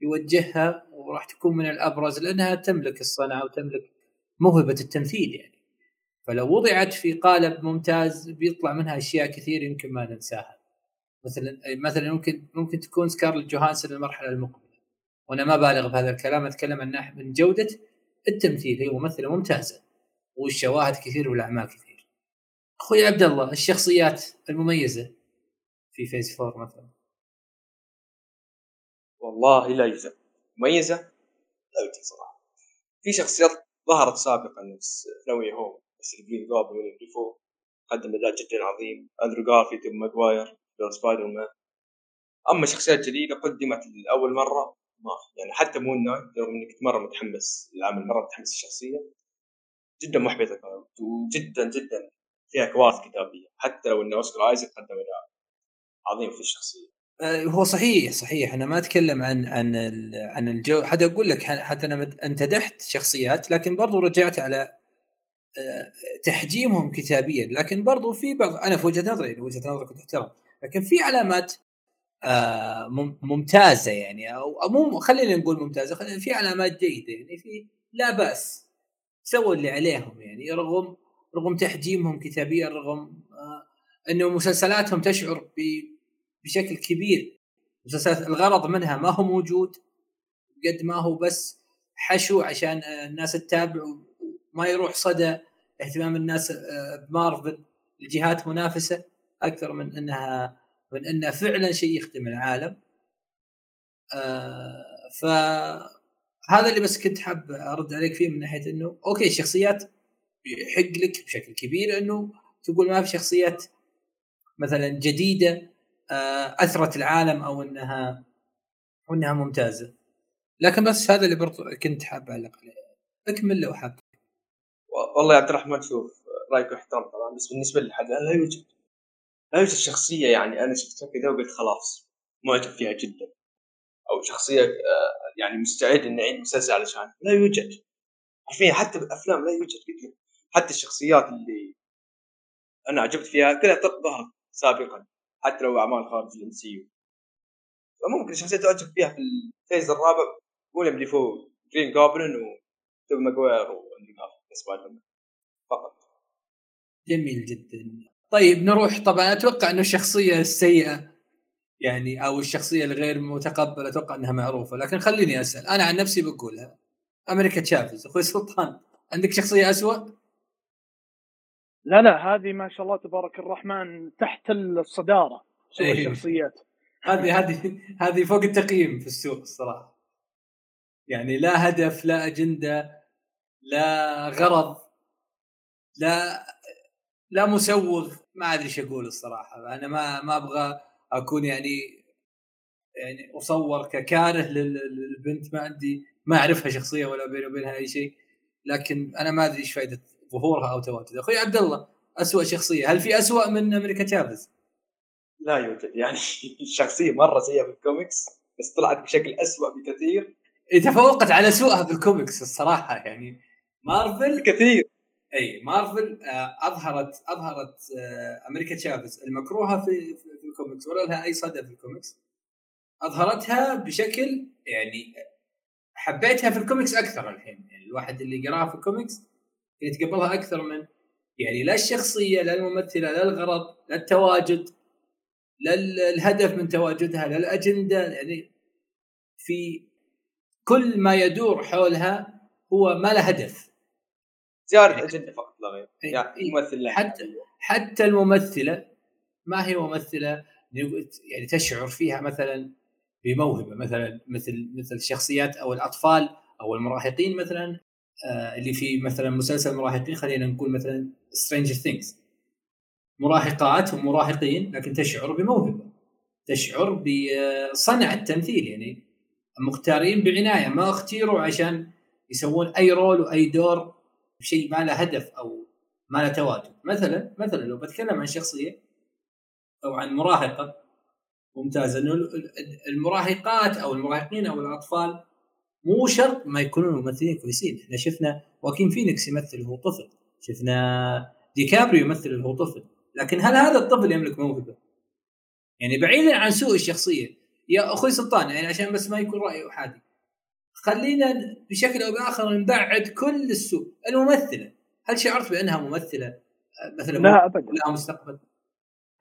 يوجهها وراح تكون من الأبرز لأنها تملك الصنعة وتملك موهبة التمثيل يعني. فلو وضعت في قالب ممتاز بيطلع منها أشياء كثير يمكن ما ننساها. مثلا مثلا ممكن ممكن تكون سكارلت جوهانسون المرحلة المقبلة. وأنا ما بالغ بهذا الكلام أتكلم عن من جودة التمثيل. هي ممثلة ممتازة والشواهد كثير والأعمال كثير. أخوي عبد الله الشخصيات المميزة. في فيز 4 مثلا. والله لا يجزى مميزة؟ لا يجزى صراحة. في شخصيات ظهرت سابقا نوي هوم بس جرين جوبل من ديفو قدم اداء جدا عظيم. أندرو جارفي توم ماجواير دور سبايدر مان أما شخصيات جديدة قدمت لأول مرة ما يعني حتى مون نايت رغم إني كنت مرة متحمس العمل مرة متحمس الشخصيه جدا محبطة وجدا جدا فيها كوارث كتابية. حتى لو ان أوسكار آيزك قدم اداء عظيم في الشخصية. آه، هو صحيح صحيح. أنا ما أتكلم عن عن عن الجو. حتى أقول لك حتى أنا امتدحت شخصيات لكن برضو رجعت على آه، تحجيمهم كتابيا. لكن برضو في بعض أنا في وجهة نظري وجهة نظرك تحترم. لكن في علامات آه، ممتازة يعني أو مو خلينا نقول ممتازة خلينا في علامات جيدة يعني في لا بأس. سووا اللي عليهم يعني رغم رغم تحجيمهم كتابيا رغم إنه مسلسلاتهم تشعر بشكل كبير. مسلسلات الغرض منها ما هو موجود قد ما هو بس حشو عشان الناس تتابع وما يروح صدى اهتمام الناس بمارفل. لجهات منافسة أكثر من إنها من إنه فعلا شيء يخدم العالم. آه فهذا اللي بس كنت حاب أرد عليك فيه من ناحية إنه أوكي الشخصيات يحق لك بشكل كبير إنه تقول ما في شخصيات مثلا جديدة آه أثرت العالم أو انها وانها ممتازة. لكن بس هذا اللي برضو كنت حاب أعلق عليه. اكمل لو حاب والله يا عبد الرحمن شوف رأيك يحترم طبعا بس بالنسبة لي الان لا يوجد لا يوجد شخصية يعني أنا شفتها كذا وقلت خلاص معجب فيها جدا. أو شخصية آه، يعني مستعد إني أعيد مسلسل علشان لا يوجد. حرفيا حتى بالأفلام لا يوجد قلت حتى الشخصيات اللي أنا عجبت فيها كلها ظهرت سابقا. حتى لو أعمال خارج ال MCU فممكن الشخصية تعجب فيها في ال phase الرابع ويليام ديفو Green Goblin وتوبي ماجواير واندي Spider فقط. جميل جدا. طيب نروح. طبعا أتوقع إنه الشخصية السيئة يعني أو الشخصية الغير متقبلة أتوقع إنها معروفة. لكن خليني أسأل. أنا عن نفسي بقولها. أمريكا تشافز أخوي سلطان. عندك شخصية اسوء؟ لا لا هذه ما شاء الله تبارك الرحمن تحت الصدارة سوء أيه. الشخصيات. هذه هذه هذه فوق التقييم في السوق الصراحة. يعني لا هدف لا أجندة لا غرض لا لا مسوغ. ما أدري إيش أقول الصراحة. أنا ما ما أبغى أكون يعني يعني أصور ككاره للبنت ما عندي ما أعرفها شخصيا ولا بيني وبينها أي شيء. لكن أنا ما أدري إيش فائده ظهورها أو تواجدها أخوي عبد الله اسوء شخصية هل في اسوء من أمريكا تشافز؟ لا يوجد يعني الشخصيه مرة سيئة في الكوميكس بس طلعت بشكل اسوء بكثير. تفوقت على سوءها في الكوميكس الصراحة يعني مارفل كثير أي مارفل آه، أظهرت أظهرت آه، أمريكا تشافز المكروهة في في الكوميكس ولا لها أي صدى في الكوميكس. أظهرتها بشكل يعني حبيتها في الكوميكس أكثر الحين يعني الواحد اللي قراها في الكوميكس يتقبلها أكثر من يعني لا الشخصية لا الممثلة لا الغرض لا التواجد لا الهدف من تواجدها لا الأجندة يعني في كل ما يدور حولها هو ما له هدف. زياده يعني اجنده فقط لا غير. يعني ممثل حتى حتى الممثلة ما هي ممثلة يعني تشعر فيها مثلا بموهبة مثلا مثل مثل الشخصيات أو الأطفال أو المراهقين مثلا. اللي في مثلا مسلسل مراهقين خلينا نقول مثلا Stranger Things مراهقات ومراهقين لكن تشعر بموهبة. تشعر بصنع التمثيل يعني مختارين بعناية ما اختيروا عشان يسوون أي role وأي دور بشيء ما له هدف أو ما له تواجد مثلا مثلا لو بتكلم عن شخصية أو عن مراهقة ممتازة إنه المراهقات أو المراهقين أو الأطفال مو شرط ما يكونون ممثلين كويسين. إحنا شفنا واكين فينيكس يمثل وهو طفل. شفنا ديكابريو يمثل وهو طفل. لكن هل هذا الطفل يملك موهبة؟ يعني بعيدا عن سوء الشخصية. يا أخوي سلطان يعني عشان بس ما يكون رأي أحادي. خلينا بشكل أو بآخر نبعد كل السوء. الممثلة. هل شعرت بأنها ممثلة؟ مثلا لا ابدا. لها مستقبل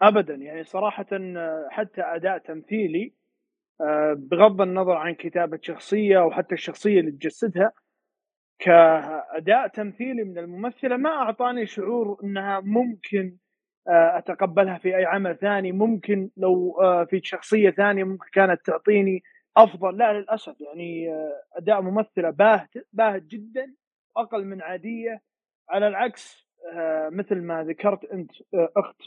ابدا. يعني صراحة حتى أداء تمثيلي بغض النظر عن كتابة شخصية أو حتى الشخصية اللي تجسدها كأداء تمثيلي من الممثلة ما أعطاني شعور إنها ممكن آه، أتقبلها في أي عمل ثاني. ممكن لو آه، في شخصية ثانية ممكن كانت تعطيني أفضل. لا للأسف يعني آه، أداء ممثلة باهت باهت جدا أقل من عادية. على العكس مثل ما ذكرت أنت أخت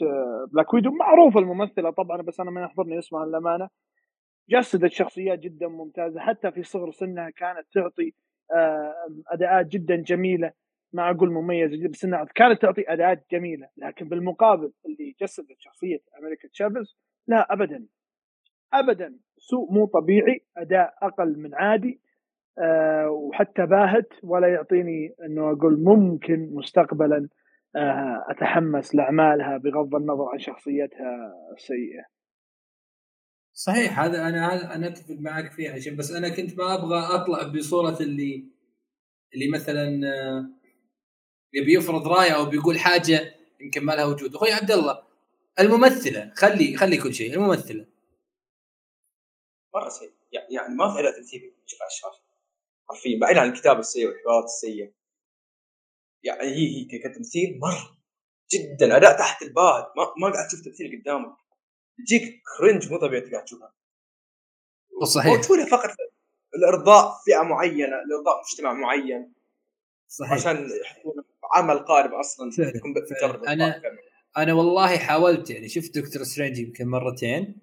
بلاك ويدو معروفة الممثلة طبعا بس أنا ما يحضرني اسمها للأمانة. جسدت شخصيات جدا ممتازة. حتى في صغر سنها كانت تعطي أداءات جدا جميلة. ما أقول مميزة بس إنها كانت تعطي أداءات جميلة. لكن بالمقابل اللي جسدت شخصية أمريكا تشافز لا ابدا. ابدا. سوء مو طبيعي. أداء أقل من عادي. أه وحتى باهت. ولا يعطيني إنه أقول ممكن مستقبلا أه أتحمس لأعمالها بغض النظر عن شخصيتها السيئة. صحيح هذا أنا أنا أتفق معك فيها عشان بس أنا كنت ما أبغى أطلع بصورة اللي اللي مثلا آه، يبي يفرض رأيه أو بيقول حاجة يمكن ما لها وجود. أخوي عبد الله الممثلة خلي خلي كل شيء الممثلة. مره سيء يعني ما في الا تمثيل تشوف على الشاشه حرفيا بعيد عن الكتابة السيئه والحوارات السيئة. يعني هي هي كتمثيل مرة جدا أداء تحت الباد. ما, ما قاعد تشوف تمثيل قدامك. يجيك كرنج مو طبيعي قاعد تشوفها. صحيح. وتشوفها فقط لارضاء فئة معينة لارضاء مجتمع معين. صحيح. عشان يحطون عمل قارب أصلا يكون. بتجرب أنا- أنا والله حاولت يعني شفت دكتور سترينج يمكن مرتين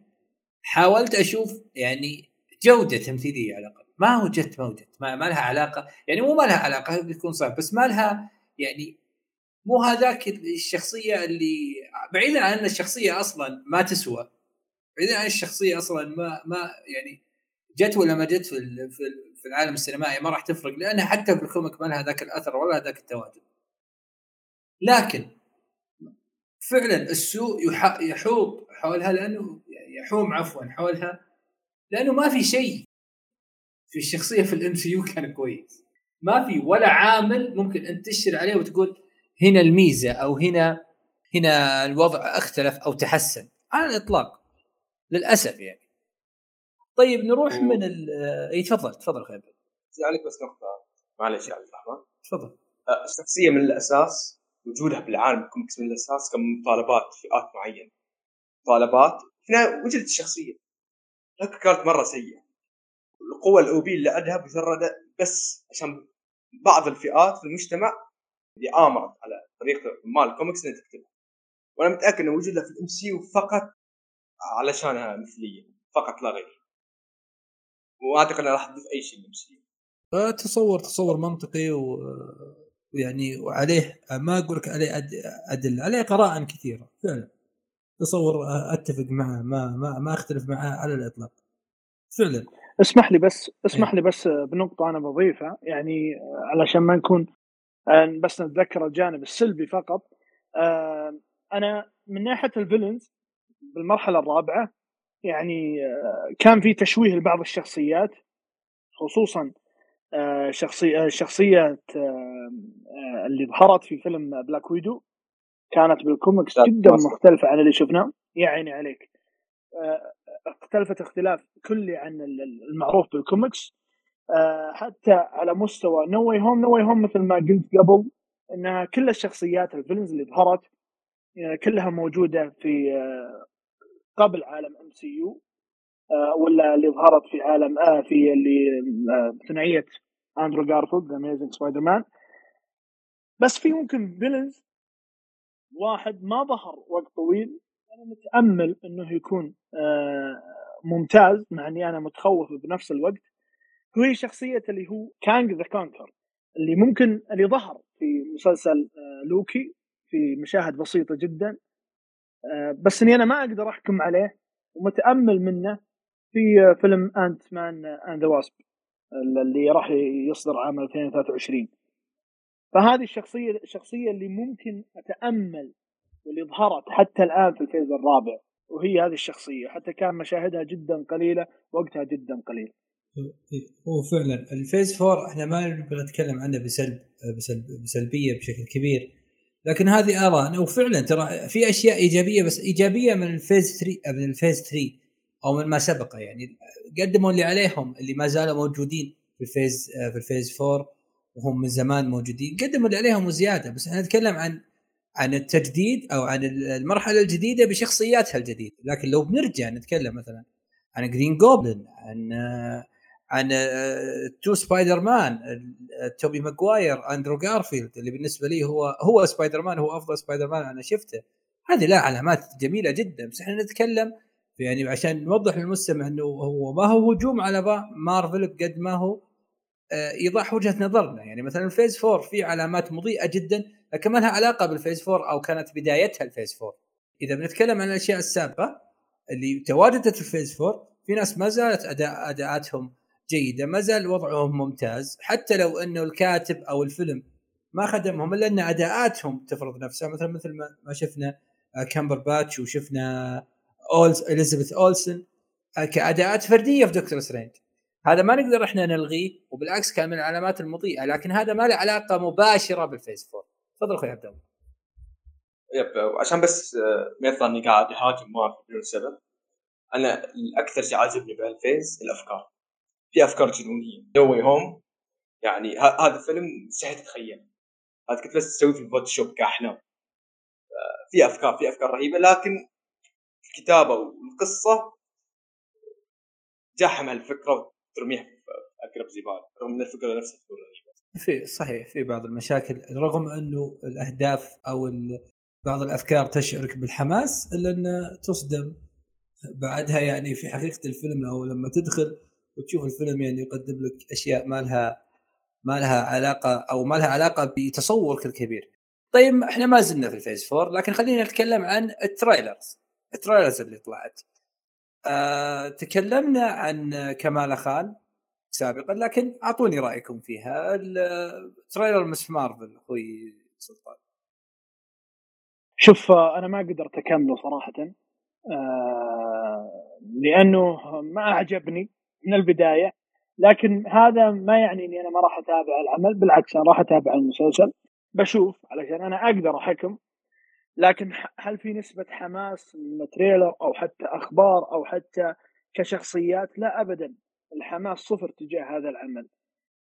حاولت أشوف يعني جودة تمثيلية على الأقل. ما هو جت ما وجدت ما, ما لها علاقة يعني مو ما لها علاقة بيكون صعب بس ما لها يعني مو هذاك الشخصية اللي بعيدا عن أن الشخصية أصلا ما تسوى. بعيدا عن الشخصية أصلا ما ما يعني جت ولا ما جت في في ال- في العالم السينمائي ما راح تفرق لانها حتى في ال comic ما لها ذاك الأثر ولا ذاك التواجد. لكن فعلا السوء يح- يحوط حولها لأنه يحوم عفوا حولها لأنه ما في شيء. في الشخصية في ال MCU كان كويس. ما في ولا عامل ممكن انت تشير عليه وتقول هنا الميزة أو هنا هنا الوضع اختلف أو تحسن على الإطلاق للأسف يعني. طيب نروح و- من ال إي تفضل تفضل خير. عليك بس نقطة؟ معلش عبد الرحمن تفضل. آه، الشخصية من الأساس وجودها بالعالم الكوميكس من الأساس كان مطالبات فئات معينة. مطالبات هنا وجدت الشخصية. لكن كانت مرة سيئة. القوة الأوبي اللي عندها مجرد بس عشان بعض الفئات في المجتمع اللي آمرت على طريقة مال الكوميكس إنها تكتبها وأنا متأكد أنه وجودها في ال MCU فقط علشانها مثلية فقط لا غير. وما أعتقد أنها راح تضيف أي شيء لل MCU تصور تصور منطقي و يعني وعليه ما أقول لك عليه أد- أدلة عليه قرائن كثيرة فعلا. تصور أتفق معه ما ما ما أختلف معه على الإطلاق. فعلا. اسمح لي بس اسمح لي بس بنقطة أنا بضيفها يعني علشان ما نكون بس نتذكر الجانب السلبي فقط. آه، أنا من ناحية ال villains بالمرحلة الرابعة يعني آه، كان في تشويه لبعض الشخصيات خصوصا آه، شخصية شخصية آه، آه، اللي ظهرت في فيلم Black Widow كانت بالكوميكس جدا. مختلفة عن اللي شفناه. يا عيني عليك. آه، اختلفت اختلاف كلي عن ال- ال- المعروف بالكوميكس. آه، حتى على مستوى No Way Home No Way Home مثل ما قلت قبل إنها كل الشخصيات ال villains اللي ظهرت آه، كلها موجودة في آه، قبل عالم MCU ولا اللي ظهرت في عالم آه في اللي آه، ثنائية أندرو جارفيلد Amazing Spider-Man بس في ممكن villains واحد ما ظهر وقت طويل. أنا متأمل إنه يكون آه، ممتاز مع إني أنا متخوف بنفس الوقت. هو شخصية اللي هو Kang the Conqueror اللي ممكن اللي ظهر في مسلسل آه، لوكي في مشاهد بسيطة جدا. آه، بس إني أنا ما أقدر أحكم عليه ومتأمل منه في آه، فيلم Ant-Man and the Wasp اللي راح يصدر عام 2023 فهذه الشخصية الشخصية اللي ممكن أتأمل واللي ظهرت حتى الآن في ال phase الرابع وهي هذه الشخصية. حتى كان مشاهدها جدا قليلة وقتها جدا قليل. هو فعلا. ال phase 4 إحنا ما نبغى نتكلم عنه بسلب بسلب بسلبية بشكل كبير. لكن هذه ارائنا وفعلا ترى في أشياء إيجابية بس إيجابية من ال phase 3 من ال phase 3 أو من ما سبق يعني. قدموا اللي عليهم اللي ما زالوا موجودين في ال phase في ال phase 4 وهم من زمان موجودين. قدموا اللي عليهم وزيادة. بس إحنا نتكلم عن عن التجديد أو عن المرحلة الجديدة بشخصياتها الجديدة. لكن لو بنرجع نتكلم مثلا عن جرين جوبلن عن عن آه، تو سبايدر مان آه، توبي ماجواير أندرو جارفيلد اللي بالنسبة لي هو هو سبايدر مان هو أفضل سبايدر مان أنا شفته. هذه لا علامات جميلة جدا بس إحنا نتكلم يعني عشان نوضح للمستمع إنه هو ما هو هجوم على مارفل بقد ما هو آه، ايضاح وجهة نظرنا. يعني مثلا الفيز 4 في علامات مضيئة جدا لكن ما لها علاقة بال phase 4 أو كانت بدايتها ال phase 4 إذا بنتكلم عن الأشياء السابقة اللي تواجدت في الفيز 4 في ناس ما زالت أداء أداءاتهم جيدة ما زال وضعهم ممتاز. حتى لو إنه الكاتب أو الفيلم ما خدمهم إلا إن أداءاتهم تفرض نفسها. مثلا مثل ما شفنا آه، كامبرباتش وشفنا اولز إليزابيث أولسن آه، كأداءات فردية في دكتور سترينج. هذا ما نقدر إحنا نلغيه وبالعكس كان من العلامات المضيئة لكن هذا ما له علاقة مباشرة بال phase 4 تفضل أخوي عبد الله. Yep وعشان بس آه، ما يطلع إني قاعد اهاجم بدون سبب أنا الأكثر شيء عاجبني بهال phase الأفكار. في أفكار جنونية. No Way Home يعني هذا فيلم مستحيل تتخيل. هذا كنت بس تسويه في ال Photoshop كاحلام آه، في أفكار في أفكار رهيبة لكن الكتابة والقصة جاحم هالفكره وترميها في أقرب زبالة رغم إن الفكرة نفسها تكون رهيبه في صحيح في بعض المشاكل رغم إنه الأهداف أو بعض الأفكار تشعرك بالحماس إلا أن تصدم بعدها. يعني في حقيقة الفيلم أو لما تدخل وتشوف الفيلم يعني يقدم لك أشياء ما لها ما لها علاقة أو ما لها علاقة بتصورك الكبير. طيب إحنا ما زلنا في ال phase 4 لكن خلينا نتكلم عن ال trailers ال trailers اللي طلعت. آه تكلمنا عن كمالا خان سابقا لكن أعطوني رأيكم فيها ال- trailer Ms. Marvel أخوي سلطان. شوف آه، أنا ما قدرت أكمله صراحة آه، لأنه ما أعجبني من البداية. لكن هذا ما يعني إني أنا ما راح أتابع العمل بالعكس أنا راح أتابع المسلسل بشوف علشان أنا أقدر أحكم. لكن هل في نسبة حماس من تريلر أو حتى أخبار أو حتى كشخصيات؟ لا ابدا. الحماس صفر تجاه هذا العمل.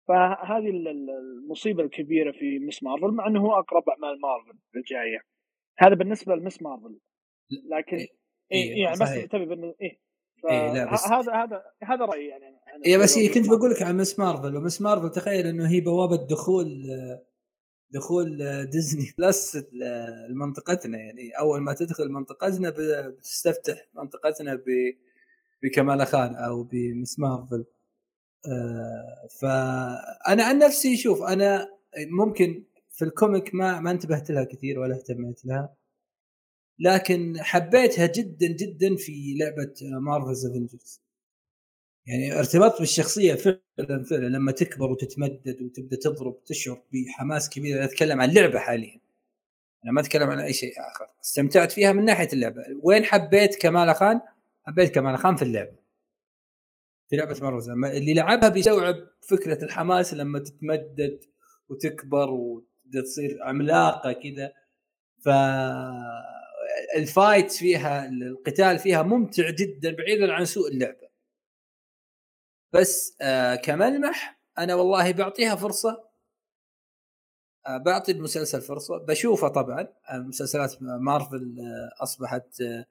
فهذه ال- ال- المصيبة الكبيرة في مس مارفل مع إنه هو أقرب أعمال مارفل الجاية. هذا بالنسبة لمس مارفل. لكن إيه، إيه إيه، يعني بس. تبي بالن... إيه، لا، بس- ه- هذا هذا هذا رأيي يعني اي بس هي كنت بس بقول لك عن Ms. Marvel و Ms. Marvel تخيل إنه هي بوابة دخول دخول Disney Plus لمنطقتنا يعني. أول ما تدخل منطقتنا بتستفتح منطقتنا ب- بكمالا خان أو ب Ms. Marvel. آه، فانا عن نفسي شوف أنا ممكن في ال comic ما ما انتبهت لها كثير ولا اهتميت لها. لكن حبيتها جدا جدا في لعبة Marvel's Avengers يعني ارتبطت بالشخصية فعلا فعلا. لما تكبر وتتمدد وتبدأ تضرب تشعر بحماس كبير. أنا أتكلم عن لعبة حاليا. أنا ما أتكلم عن أي شيء آخر. استمتعت فيها من ناحية اللعبة. وين حبيت كمال خان؟ حبيت كمال خان في اللعبة. في لعبة مارفل اللي لعبها بيستوعب فكرة الحماس لما تتمدد وتكبر وتبدا تصير عملاقة كذا ف الفايت فيها القتال فيها ممتع جدا بعيدا عن سوء اللعبة. بس آه كملمح أنا والله بعطيها فرصة. آه بعطي المسلسل فرصة. بشوفه طبعا آه مسلسلات مارفل آه أصبحت آه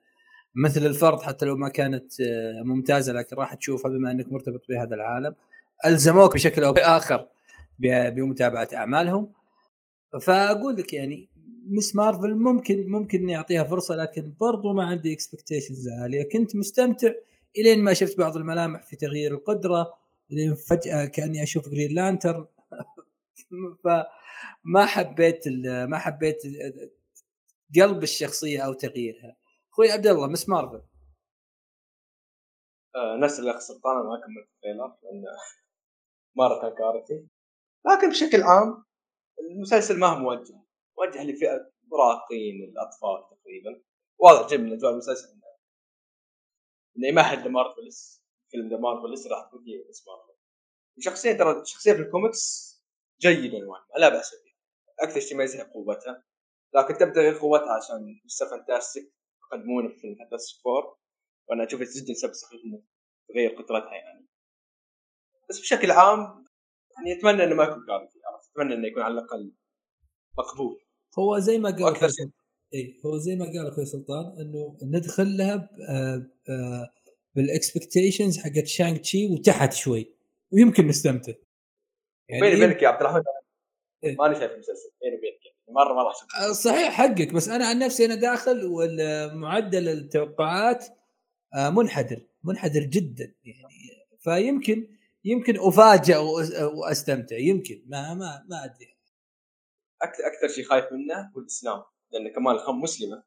مثل الفرض حتى لو ما كانت آه ممتازة لكن راح تشوفها بما أنك مرتبط بهذا العالم. ألزموك بشكل أو بآخر بمتابعة أعمالهم. فأقول لك يعني Ms. Marvel ممكن ممكن إني أعطيها فرصة لكن برضو ما عندي expectations عالية. كنت مستمتع إلين ما شفت بعض الملامح في تغيير القدرة لين فجأة كأني أشوف Green Lantern فما حبيت ما حبيت قلب الشخصية أو تغييرها. أخوي عبد الله Ms. Marvel. آه، نفس الاخ سلطان ما كملت ال trailer لأن مره كان كارثي. لكن بشكل عام المسلسل ما هو موجه. موجه لفئة مراهقين الأطفال تقريبا. واضح جدا من أجواء المسلسل انه إنه يمهد ل Marvels فيلم The Marvels راح تكون هي Ms. Marvel وشخصيه ترى شخصية في الكوميكس جيدة نوعا ما لا بأس بها. أكثر شيء يميزها قوتها. لكن تبتغي قوتها عشان Mister Fantastic يقدمونه في Fantastic Four وأنا أشوف جدا إنه تغير قدرتها يعني. بس بشكل عام يعني أتمنى إنه ما يكون كارثي؟ أتمنى إنه يكون على الأقل مقبول. هو زي ما قال أخوي سلطان- اي هو زي ما قال أخوي سلطان إنه ندخل لها آه، آه، بال expectations حقت شانج تشي وتحت شوي ويمكن نستمتع. يعني بيني وبينك يا عبد الرحمن إيه. ماني شايف المسلسل بيني وبينك يعني مرة ما راح آه، صحيح حقك بس أنا عن نفسي أنا داخل والمعدل التوقعات منحدر منحدر جدا يعني. فيمكن يمكن افاجئ وأستمتع يمكن ما ما ما أدري. أكثر أكثر شيء خايف منه هو الإسلام لأن كمال الخم مسلمة.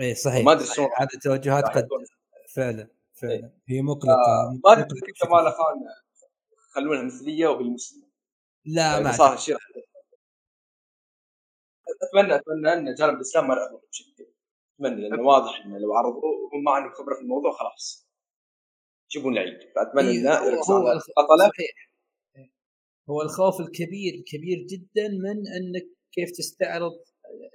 اي صحيح. ما صحيح. شلون. هذه توجهات راح قد فعلا فعلا. إيه. هي مقلقة آه، ما أدري كمال خان خلونها مثلية وهي مسلمه لا يعني ما صار راح اتمنى أتمنى أن جانب الإسلام ما يعرضون بشكل. أتمنى لأنه واضح إنه لو عرضوا هم ما عندهم خبرة في الموضوع خلاص. يجيبون العيد. فأتمنى إيه، انه يركزون على البطله هو الخوف الكبير كبير جدا من أنك كيف تستعرض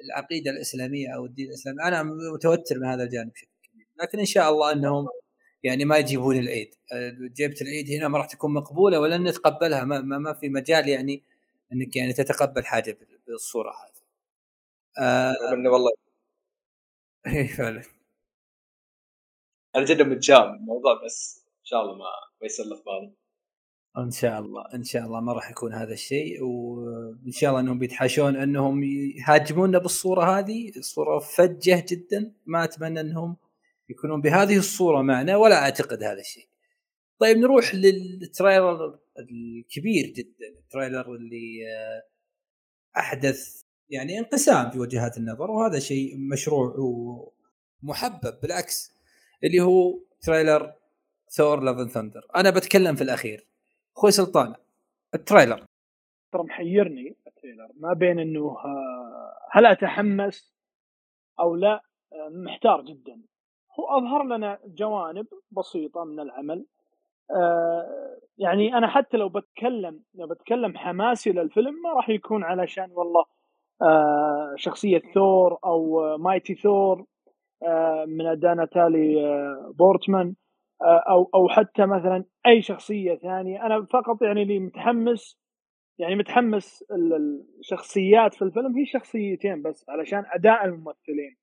العقيدة الإسلامية أو الدين الإسلامي. أنا متوتر من هذا الجانب بشكل كبير. لكن إن شاء الله إنهم يعني ما يجيبون العيد. جبت العيد هنا ما راح تكون مقبولة ولن نتقبلها. ما, ما, ما في مجال يعني إنك يعني تتقبل حاجة بالصورة هذه. آه. والله إي فعلا. أنا جدا متشائم الموضوع بس إن شاء الله ما ما يسلف بالي إن شاء الله إن شاء الله ما راح يكون هذا الشيء وإن شاء الله إنهم بيتحاشون إنهم يهاجمونا بالصورة هذه الصورة فجة جدا. ما أتمنى إنهم يكونون بهذه الصورة معنا ولا أعتقد هذا الشيء. طيب نروح لل trailer الكبير جدا ال trailer اللي آه، أحدث يعني انقسام في وجهات النظر وهذا شيء مشروع ومحبب بالعكس اللي هو trailer ثور Love and Thunder أنا بتكلم في الأخير. أخوي سلطان ال trailer. ترى محيرني ال trailer. ما بين إنه آه، هل أتحمس أو لا؟ آه، محتار جدا. هو أظهر لنا جوانب بسيطة من العمل. آه، يعني أنا حتى لو بتكلم لو بتكلم حماسي للفيلم ما راح يكون علشان والله شخصية ثور أو مايتي ثور من اداء ناتالي بورتمان. أو أو حتى مثلا أي شخصية ثانية. أنا فقط يعني اللي متحمس يعني متحمس الشخصيات في الفيلم هي شخصيتين بس علشان أداء الممثلين.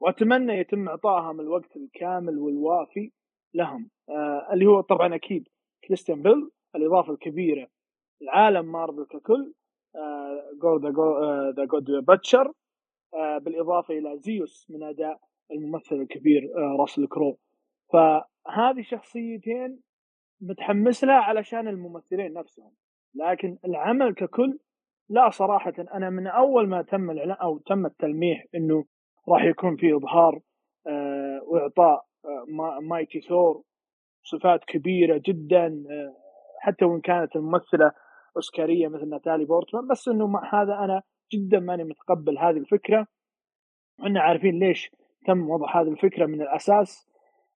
وأتمنى يتم إعطائهم الوقت الكامل والوافي لهم. آه اللي هو طبعا أكيد كريستيان بيل الإضافة الكبيرة العالم مارفل ككل جور the God Butcher بالإضافة إلى زيوس من أداء الممثل الكبير آه راسل كرو. فهذه شخصيتين متحمس لها علشان الممثلين نفسهم. لكن العمل ككل لا صراحة أنا من أول ما تم الإعلان أو تم التلميح إنه راح يكون في إظهار آه وإعطاء آه Mighty ثور صفات كبيرة جدا آه حتى وإن كانت الممثلة أوسكارية مثل ناتالي بورتمان. بس إنه مع هذا أنا جدا ماني متقبل هذه الفكرة. وإحنا عارفين ليش تم وضع هذه الفكرة من الأساس.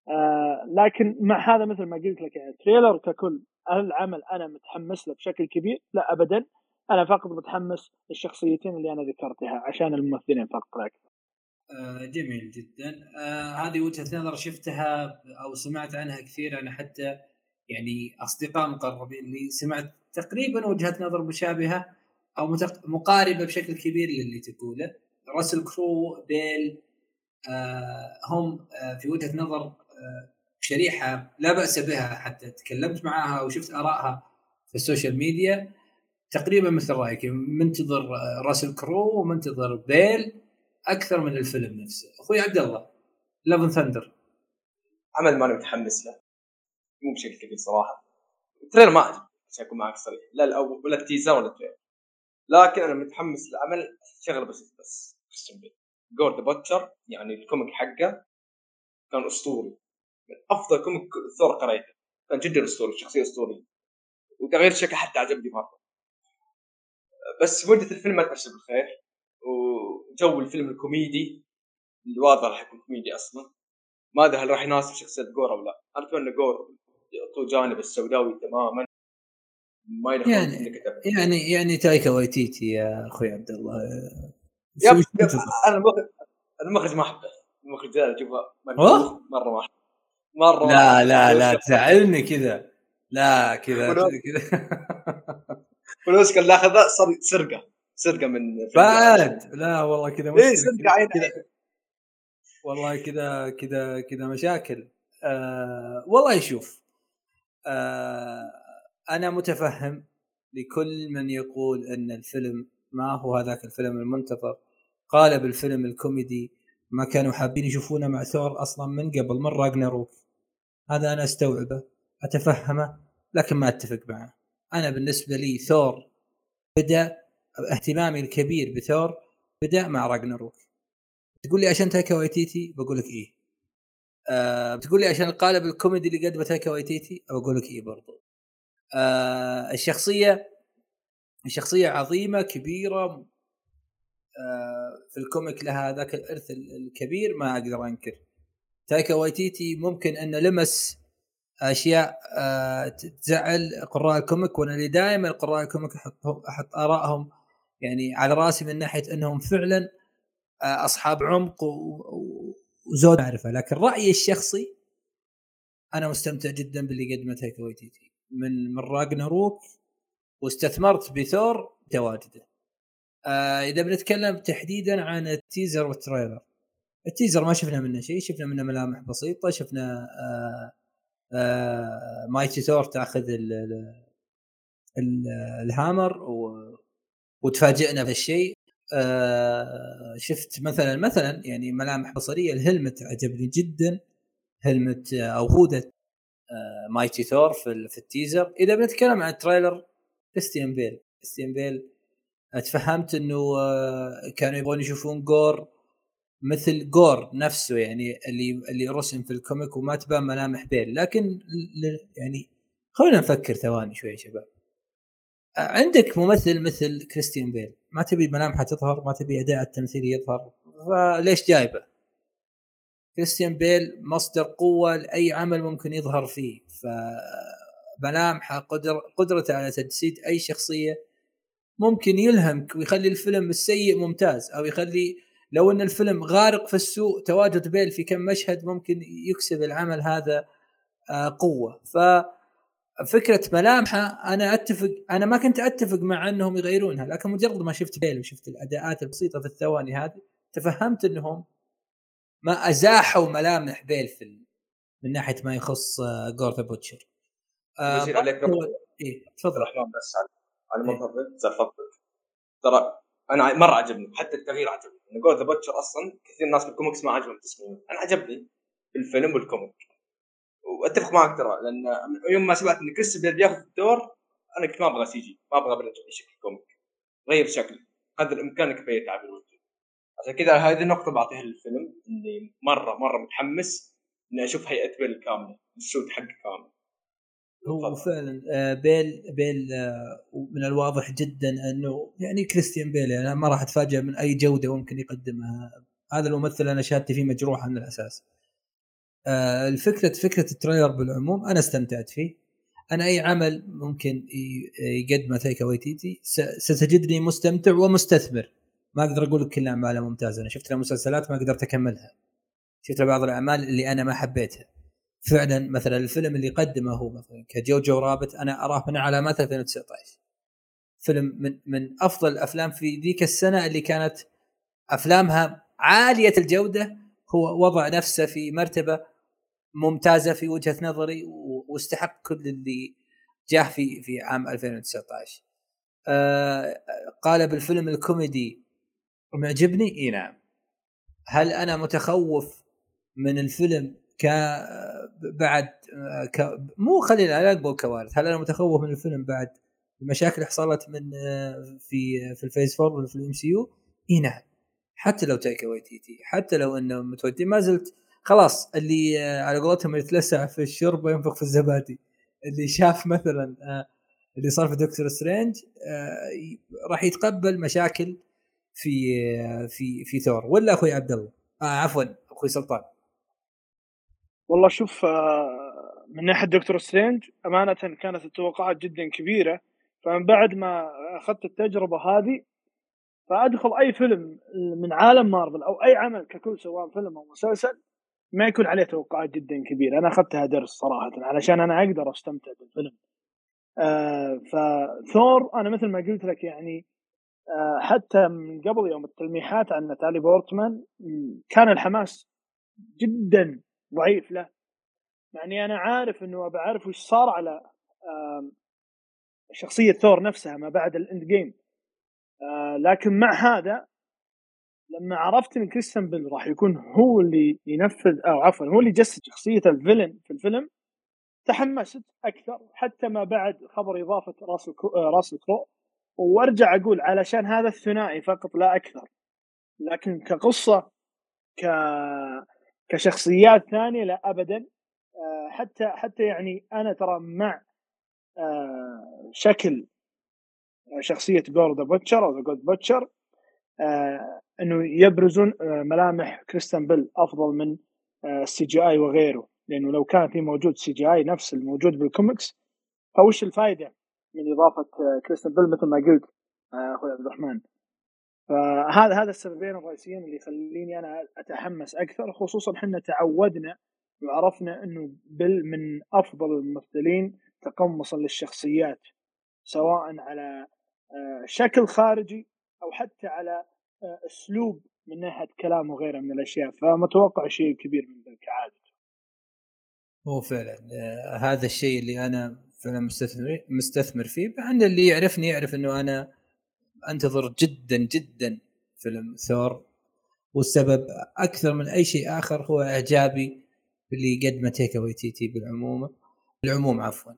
آه لكن مع هذا مثل ما قلت لك يعني تريلر ككل العمل أنا متحمس له بشكل كبير؟ لا ابدا. أنا فقط متحمس للشخصيتين اللي أنا ذكرتها عشان الممثلين فقط. لا أكثر. آه جميل جدا. آه هذه وجهة نظر شفتها أو سمعت عنها كثير. أنا حتى يعني أصدقاء مقربين اللي سمعت تقريبا وجهة نظر مشابهة أو مقاربة بشكل كبير للي تقوله. راسل كرو بيل هم في وجهة نظر شريحة لا بأس بها حتى تكلمت معاها وشفت آرائها في ال social media تقريبا مثل رأيك منتظر راسل كرو ومنتظر بيل أكثر من الفيلم نفسه. أخوي عبد الله Love and Thunder عمل ماني متحمس له. مو بشكل كبير صراحة. ال trailer ما عجبني عشان اكون معك صريح. لا الأول ولا ال teaser ولا ال trailer. لكن أنا متحمس للعمل شغلة بس بس God Butcher يعني ال comic حقه كان أسطوري. من أفضل comic ثور قريته كان جدا أسطوري شخصية أسطورية. وتغيير الشكل حتى عجبني مرة. بس مدة الفيلم ما تبشر بالخير. وجو الفيلم الكوميدي اللي واضح راح يكون كوميدي أصلا. ما أدري هل راح يناسب شخصية جور أو لا. أنا أتمنى جور يعطوه جانب السوداوي تماما. ما يعني يعني يعني تايكا وايتيتي يا أخوي عبد الله. yep yep أنا المخرج المخرج ما أحبه. المخرج ذا أشوفه مرة ما أحبه. مرة لا لا لا تزعلني كذا. لا كذا كذا. فلوس كان لاخذها صار سرقة. سرقة من بعد؟ لا والله كذا اي سرقة عين والله كذا كذا كذا مشاكل. آه والله شوف آه أنا متفهم لكل من يقول إن الفيلم ما هو هذاك الفيلم المنتظر؟ قالب الفيلم الكوميدي ما كانوا حابين يشوفونه مع ثور أصلا من قبل من راجناروك. هذا أنا أستوعبه أتفهمه لكن ما أتفق معه. أنا بالنسبة لي ثور بدأ اهتمامي الكبير بثور بدأ مع راجناروك. تقول لي عشان تايكا وايتيتي؟ بقول لك إيه. آه بتقول لي عشان القالب الكوميدي اللي قدمه تايكا وايتيتي؟ بقول لك إيه برضو. آه الشخصية الشخصية عظيمة كبيرة آه في ال comic لها ذاك الإرث الكبير ما أقدر أنكر. تايكا وايتيتي ممكن انه لمس أشياء آه تزعل قراء ال comic وأنا اللي دائما قراء ال comic أحط أحط آرائهم يعني على رأسي من ناحية أنهم فعلا آه أصحاب عمق وزود معرفة. لكن رأيي الشخصي أنا مستمتع جدا باللي قدمه تايكا وايتيتي من من راجناروك واستمتعت بثور تواجده آه إذا بنتكلم تحديدا عن ال teaser وال trailer ال teaser ما شفنا منه شيء شفنا منه ملامح بسيطة شفنا آه آه Mighty ثور تأخذ ال ال ال hammer و وتفاجئنا بهالشيء. آه شفت مثلا مثلا يعني ملامح بصرية ال helmet عجبني جدا. helmet أو hood ة Mighty ثور في, في ال teaser. إذا بنتكلم عن ال trailer كريستيان بيل. كريستيان بيل تفهمت إنه كانوا يبغون يشوفون جور مثل جور نفسه يعني اللي اللي رسم في ال comic وما تبان ملامح بيل. لكن يعني خلينا نفكر ثواني شوي يا شباب. عندك ممثل مثل كريستيان بيل. ما تبي ملامحه تظهر ما تبي أداء التمثيلي يظهر فليش جايبه؟ كريستيان بيل مصدر قوة لأي عمل ممكن يظهر فيه. فملامحه قدر قدرته على تجسيد أي شخصية ممكن يلهمك ويخلي الفيلم السيء ممتاز أو يخلي لو إن الفيلم غارق في السوء تواجد بيل في كم مشهد ممكن يكسب العمل هذا قوة. ف فكرة ملامحة أنا أتفق أنا ما كنت أتفق مع إنهم يغيرونها لكن مجرد ما شفت بيل وشفت الأداءات البسيطة في الثواني هذه تفهمت إنهم ما أزاحوا ملامح بيل في من ناحية ما يخص جور the Butcher. يصير عليك إيه تفضل. بس على ما تفضل ترى أنا مرة عجبني حتى التغيير عجبني. ان جور the Butcher أصلا كثير ناس بالكوميكس ما عجبهم تصميمه أنا عجبني بالفيلم وال comic. وأتفق معك ترى لأن يوم ما سمعت إن كريس بياخذ الدور أنا كنت ما أبغى CG ما أبغى برجع شكل comic. غير شكل. قدر الامكان كفايه تعبير وجهه عشان كذا هذه النقطة بعطيها للفيلم إني مرة مرة متحمس إني أشوف هيئة بيل كاملة السود حقه كامل. هو فعلا آه، بيل بيل آه، من الواضح جدا أنه يعني كريستيان بيل يعني ما راح اتفاجئ من أي جودة ممكن يقدمها. هذا الممثل أنا شهادتي فيه مجروحه من الأساس. آه، الفكرة فكرة ال trailer بالعموم أنا استمتعت فيه. أنا أي عمل ممكن يقدمه تايكا ويتيتي ستجدني مستمتع ومستثمر. ما أقدر أقول لك كل أعماله ممتازة. أنا شفت له مسلسلات ما قدرت أكملها. شفت بعض الأعمال اللي أنا ما حبيتها. فعلا مثلا الفيلم اللي قدمه هو مثلا كجوجو رابط أنا اراه من علامات 2019 فيلم من من أفضل الأفلام في ذيك السنة اللي كانت أفلامها عالية الجودة هو وضع نفسه في مرتبة ممتازة في وجهة نظري واستحق كل اللي جاه في في عام 2019 آه قال بالفيلم الكوميدي معجبني؟ إي نعم. هل أنا متخوف من الفيلم ك بعد ك... مو خلينا لا نقول كوارث. هل أنا متخوف من الفيلم بعد المشاكل اللي حصلت من في في الفيز 4 في الام سي يو؟ إي نعم. حتى لو تايكا وايتيتي حتى لو إنه متودي ما زلت خلاص اللي على قولتهم يتلسع في الشرب وينفخ في الزبادي. اللي شاف مثلا اللي صار في دكتور سترينج راح يتقبل مشاكل في في في ثور. ولا أخوي عبد الله. آه عفوا أخوي سلطان. والله شوف آه، من ناحية دكتور سترينج أمانة كانت التوقعات جدا كبيرة. فمن بعد ما أخذت التجربة هذه فأدخل أي فيلم من عالم مارفل أو أي عمل ككل سواء فيلم أو مسلسل ما يكون عليه توقعات جدا كبيرة. أنا أخذتها درس صراحة علشان أنا أقدر أستمتع بالفيلم. آه فثور أنا مثل ما قلت لك يعني آه حتى من قبل يوم التلميحات عن ناتالي بورتمان كان الحماس جدا ضعيف له يعني أنا عارف إنه أبى أعرف وش صار على شخصية ثور نفسها ما بعد ال Endgame. آه، لكن مع هذا لما عرفت إن كريستيان بيل راح يكون هو اللي ينفذ أو عفوا هو اللي يجسد شخصية ال villain في الفيلم تحمست أكثر حتى ما بعد خبر إضافة راس آه، راسل كرو وأرجع أقول علشان هذا الثنائي فقط لا أكثر. لكن كقصة ك كشخصيات ثانية لا ابدا. آه، حتى حتى يعني أنا ترى مع آه، شكل شخصية جور ذا بوتشر أو جود بوتشر إنه يبرزون آه، ملامح كريستن بيل أفضل من ال CGI وغيره. لأنه لو كان في موجود CGI نفس الموجود بالكوميكس فوش الفائده من إضافة كريستن بيل مثل ما قلت أخوي عبد الرحمن؟ فهذا هذا السببين الرئيسيين اللي يخليني أنا أتحمس أكثر خصوصا إحنا تعودنا وعرفنا إنه بل من أفضل الممثلين تقمصا للشخصيات سواء على آه، شكل خارجي أو حتى على آه، أسلوب من ناحية كلام وغيرها من الأشياء. فمتوقع شيء كبير من ذلك هو فعلا آه هذا الشيء اللي أنا فعلا مستثمر مستثمر فيه مع إن اللي يعرفني يعرف إنه أنا أنتظر جدا جدا فيلم ثور والسبب أكثر من أي شيء آخر هو إعجابي باللي قدمه تايكا وايتيتي بالعموم بالعموم عفوا.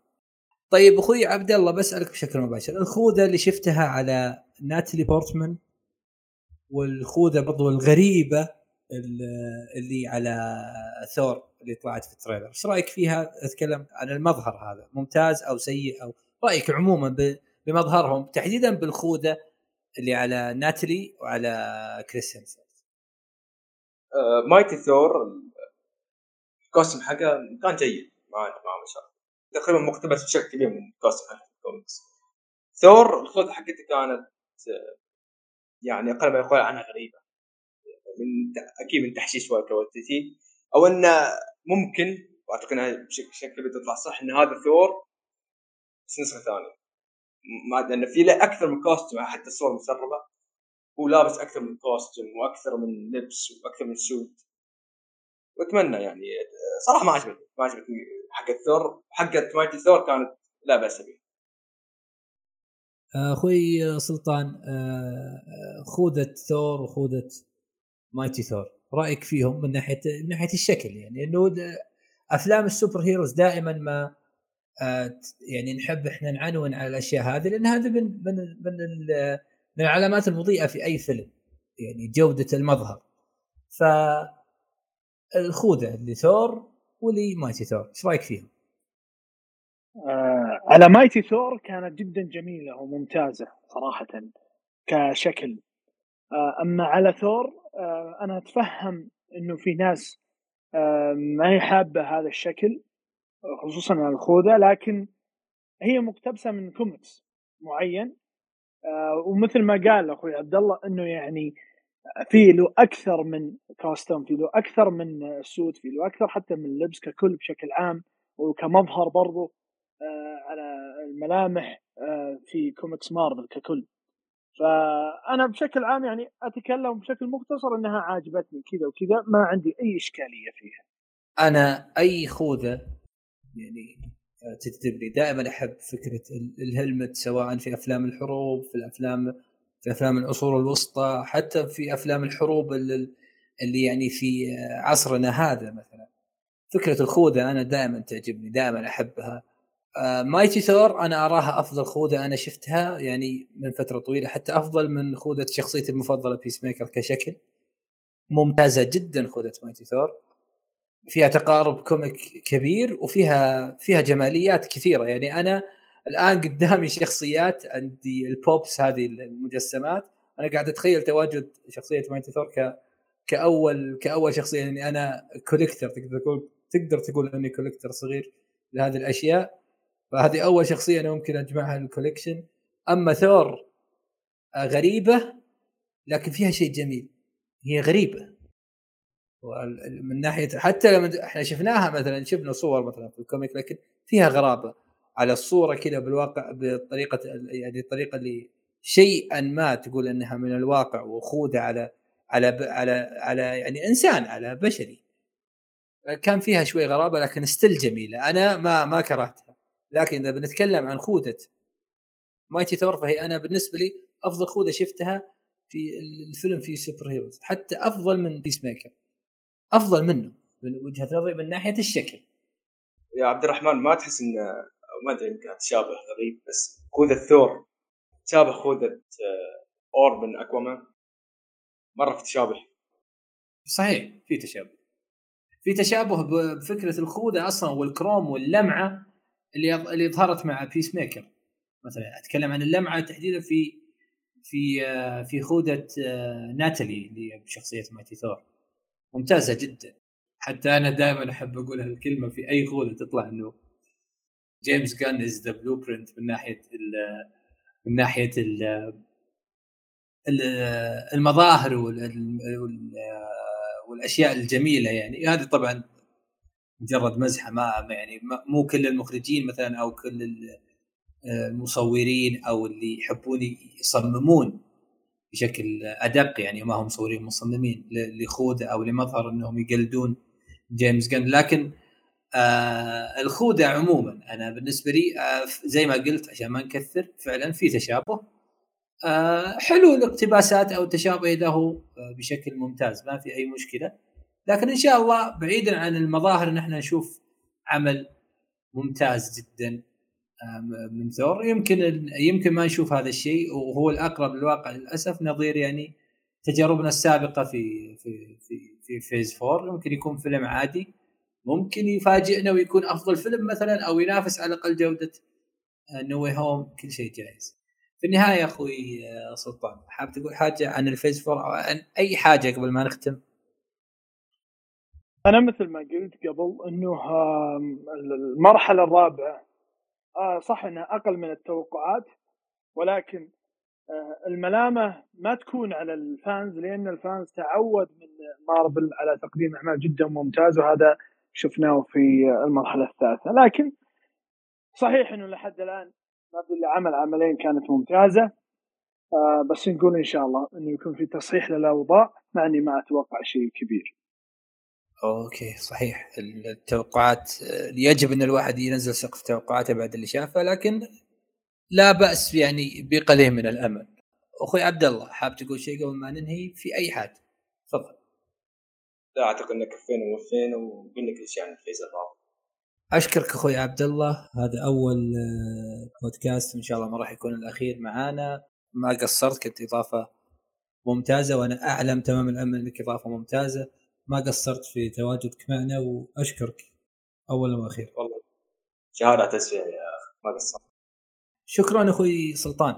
طيب أخوي عبد الله بسألك بشكل مباشر. الخوذة اللي شفتها على ناتالي بورتمان والخوذة برضو الغريبة اللي على ثور اللي طلعت في ال trailer. إيش رأيك فيها؟ أتكلم عن المظهر هذا ممتاز أو سيء أو رأيك عموما بمظهرهم تحديدا بالخوذة اللي على ناتلي وعلى كريس هيمسورث آه مايتي ثور ال costume حقه كان جيد ما عندي مشاكل. تقريبا مقتبس بشكل كبير من ال costume حق الكوميكس. ثور الخوذه حقته كانت يعني أقل ما يقال عنها غريبة. من أكيد من تحشيش تايكا وايتيتي أو إنه ممكن وأعتقد إنها بشكل كبير تطلع صح إن هذا ثور بس نسخة ثانية. ما لأن في له أكثر من costume حتى الصور مسربه هو لابس أكثر من costume وأكثر من لبس وأكثر من suit وأتمنى يعني صراحة ما عجبتني ما عجبتني حقت ثور حقت مايتي ثور كانت لا بأس بها. أخوي سلطان آه، خوذة ثور وخوذة مايتي ثور رأيك فيهم من ناحية من ناحية الشكل يعني؟ إنه أفلام ال superheroes دائما ما آه، يعني نحب إحنا نعنون على الأشياء هذه لأن هذا من من من, من العلامات المضيئة في أي فيلم يعني جودة المظهر ف الخوذة لثور ولمايتي ثور إيش رأيك فيهم؟ آه على مايتي ثور كانت جدا جميلة وممتازة صراحة كشكل آه أما على ثور آه أنا أتفهم إنه في ناس آه ما هي حابة هذا الشكل خصوصا على الخوذه لكن هي مقتبسة من كوميكس معين. آه ومثل ما قال أخوي عبد الله إنه يعني في له أكثر من costume في له أكثر من suit في له أكثر حتى من اللبس ككل بشكل عام وكمظهر برضو آه على الملامح آه في كوميكس مارفل ككل. فأنا بشكل عام يعني أتكلم بشكل مختصر إنها عاجبتني كذا وكذا ما عندي أي إشكالية فيها. أنا أي خوذة يعني تجذب لي دائما أحب فكرة الهلمت سواء في أفلام الحروب في الأفلام في أفلام العصور الوسطى حتى في أفلام الحروب اللي يعني في عصرنا هذا مثلا. فكرة الخوذة أنا دائما تعجبني دائما أحبها. مايتي آه، ثور أنا أراها أفضل خوذة أنا شفتها يعني من فترة طويلة حتى أفضل من خوذة شخصيتي المفضلة بيس ميكر كشكل. ممتازة جدا خوذة مايتي ثور. فيها تقارب comic كبير وفيها فيها جماليات كثيرة. يعني أنا الآن قدامي شخصيات عندي ال Pops هذه المجسمات. أنا قاعد أتخيل تواجد شخصية مايتي ثور كأول كأول شخصية. يعني أنا collector تقدر تقول تقدر تقول أني collector صغير لهذه الأشياء. فهذه أول شخصية أنا ممكن أجمعها لل collection أما ثور آه، غريبة لكن فيها شيء جميل. هي غريبة. من ناحية حتى لما إحنا شفناها مثلا شفنا صور مثلا في ال comic لكن فيها غرابة على الصورة كذا بالواقع بطريقة يعني الطريقة اللي شيئا ما تقول إنها من الواقع وخوذة على على على على يعني إنسان على بشري. كان فيها شوي غرابة لكن still جميلة. أنا ما ما كرهتها. لكن إذا بنتكلم عن خوذة مايتي ثور فهي أنا بالنسبة لي أفضل خوذة شفتها في الفيلم في superheroes حتى أفضل من بيس ميكر أفضل منه من وجهة نظري من ناحية الشكل. يا عبد الرحمن ما تحس إن ما أدري يمكن تشابه غريب بس خوذة ثور تشابه خوذة آه، or من أكوامان؟ مرة في تشابه. صحيح في تشابه. في تشابه بفكرة الخوذة أصلا والكروم واللمعة اللي اللي ظهرت مع بيس ميكر مثلا أتكلم عن اللمعة تحديدا في في آه، في خوذة آه، ناتالي اللي بشخصية مايتي ثور. ممتازة جدا. حتى أنا دائما أحب أقول هالكلمة في أي خوذه تطلع إنه جيمس جان is the blueprint من ناحية ال من ناحية ال المظاهر والأشياء الجميلة يعني. هذه طبعا مجرد مزحة ما يعني مو كل المخرجين مثلا أو كل المصورين أو اللي يحبون يصممون بشكل أدق يعني ما هم مصورين مصممين لخوذه أو لمظهر أنهم يقلدون جيمس جن. لكن آه الخوذه عموما أنا بالنسبة لي آه زي ما قلت عشان ما نكثر فعلا في تشابه. آه حلو الاقتباسات أو التشابه هو آه بشكل ممتاز ما في أي مشكلة. لكن إن شاء الله بعيدا عن المظاهر ان إحنا نشوف عمل ممتاز جدا. من ثور يمكن يمكن ما نشوف هذا الشيء وهو الأقرب للواقع للأسف نظير يعني تجاربنا السابقة في في في في phase 4 يمكن يكون فيلم عادي. ممكن يفاجئنا ويكون أفضل فيلم مثلا أو ينافس على الأقل جودة نو واي هوم كل شيء جاهز. في النهاية أخوي آه، سلطان حاب تقول حاجة عن ال phase 4 أو عن أي حاجة قبل ما نختم؟ أنا مثل ما قلت قبل إنه المرحلة الرابعة آه صح إنها أقل من التوقعات ولكن آه الملامة ما تكون على ال fans لأن ال fans تعود من مارفل على تقديم أعمال جدا ممتازه وهذا شفناه في المرحلة الثالثة لكن صحيح إنه لحد الآن ما الا عمل عملين كانت ممتازة آه بس نقول إن شاء الله إنه يكون في تصحيح للأوضاع مع إني ما أتوقع شيء كبير. okay صحيح التوقعات يجب أن الواحد ينزل سقف توقعاته بعد اللي شافه لكن لا بأس يعني بقليل من الأمل. أخوي عبد الله حاب تقول شيء قبل ما ننهي في أي حاجة تفضل. لا أعتقد إنك كفينا ووفينا وقلنا كل شيء عن الفيز. أشكرك أخوي عبد الله هذا أول بودكاست إن شاء الله ما راح يكون الأخير معانا ما قصرت كنت إضافة ممتازة وأنا أعلم تمام الأمل إنك إضافة ممتازة ما قصرت في تواجدك معنا وأشكرك. اولا وأخيرا والله. شهاده تسويه يا أخي ما قصرت. شكرا أخوي سلطان.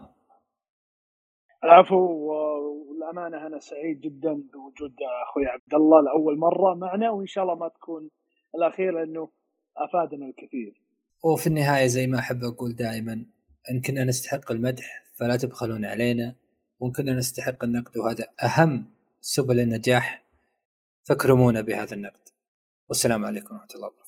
العفو والأمانة أنا سعيد جدا بوجود أخوي عبد الله لأول مرة معنا وإن شاء الله ما تكون الأخيرة لأنه أفادنا الكثير. وفي النهاية زي ما أحب أقول دائما إن كنا نستحق المدح فلا تبخلون علينا وإن كنا نستحق النقد وهذا أهم سبل النجاح فاكرمونا بهذا النقد. والسلام عليكم ورحمة الله وبركاته.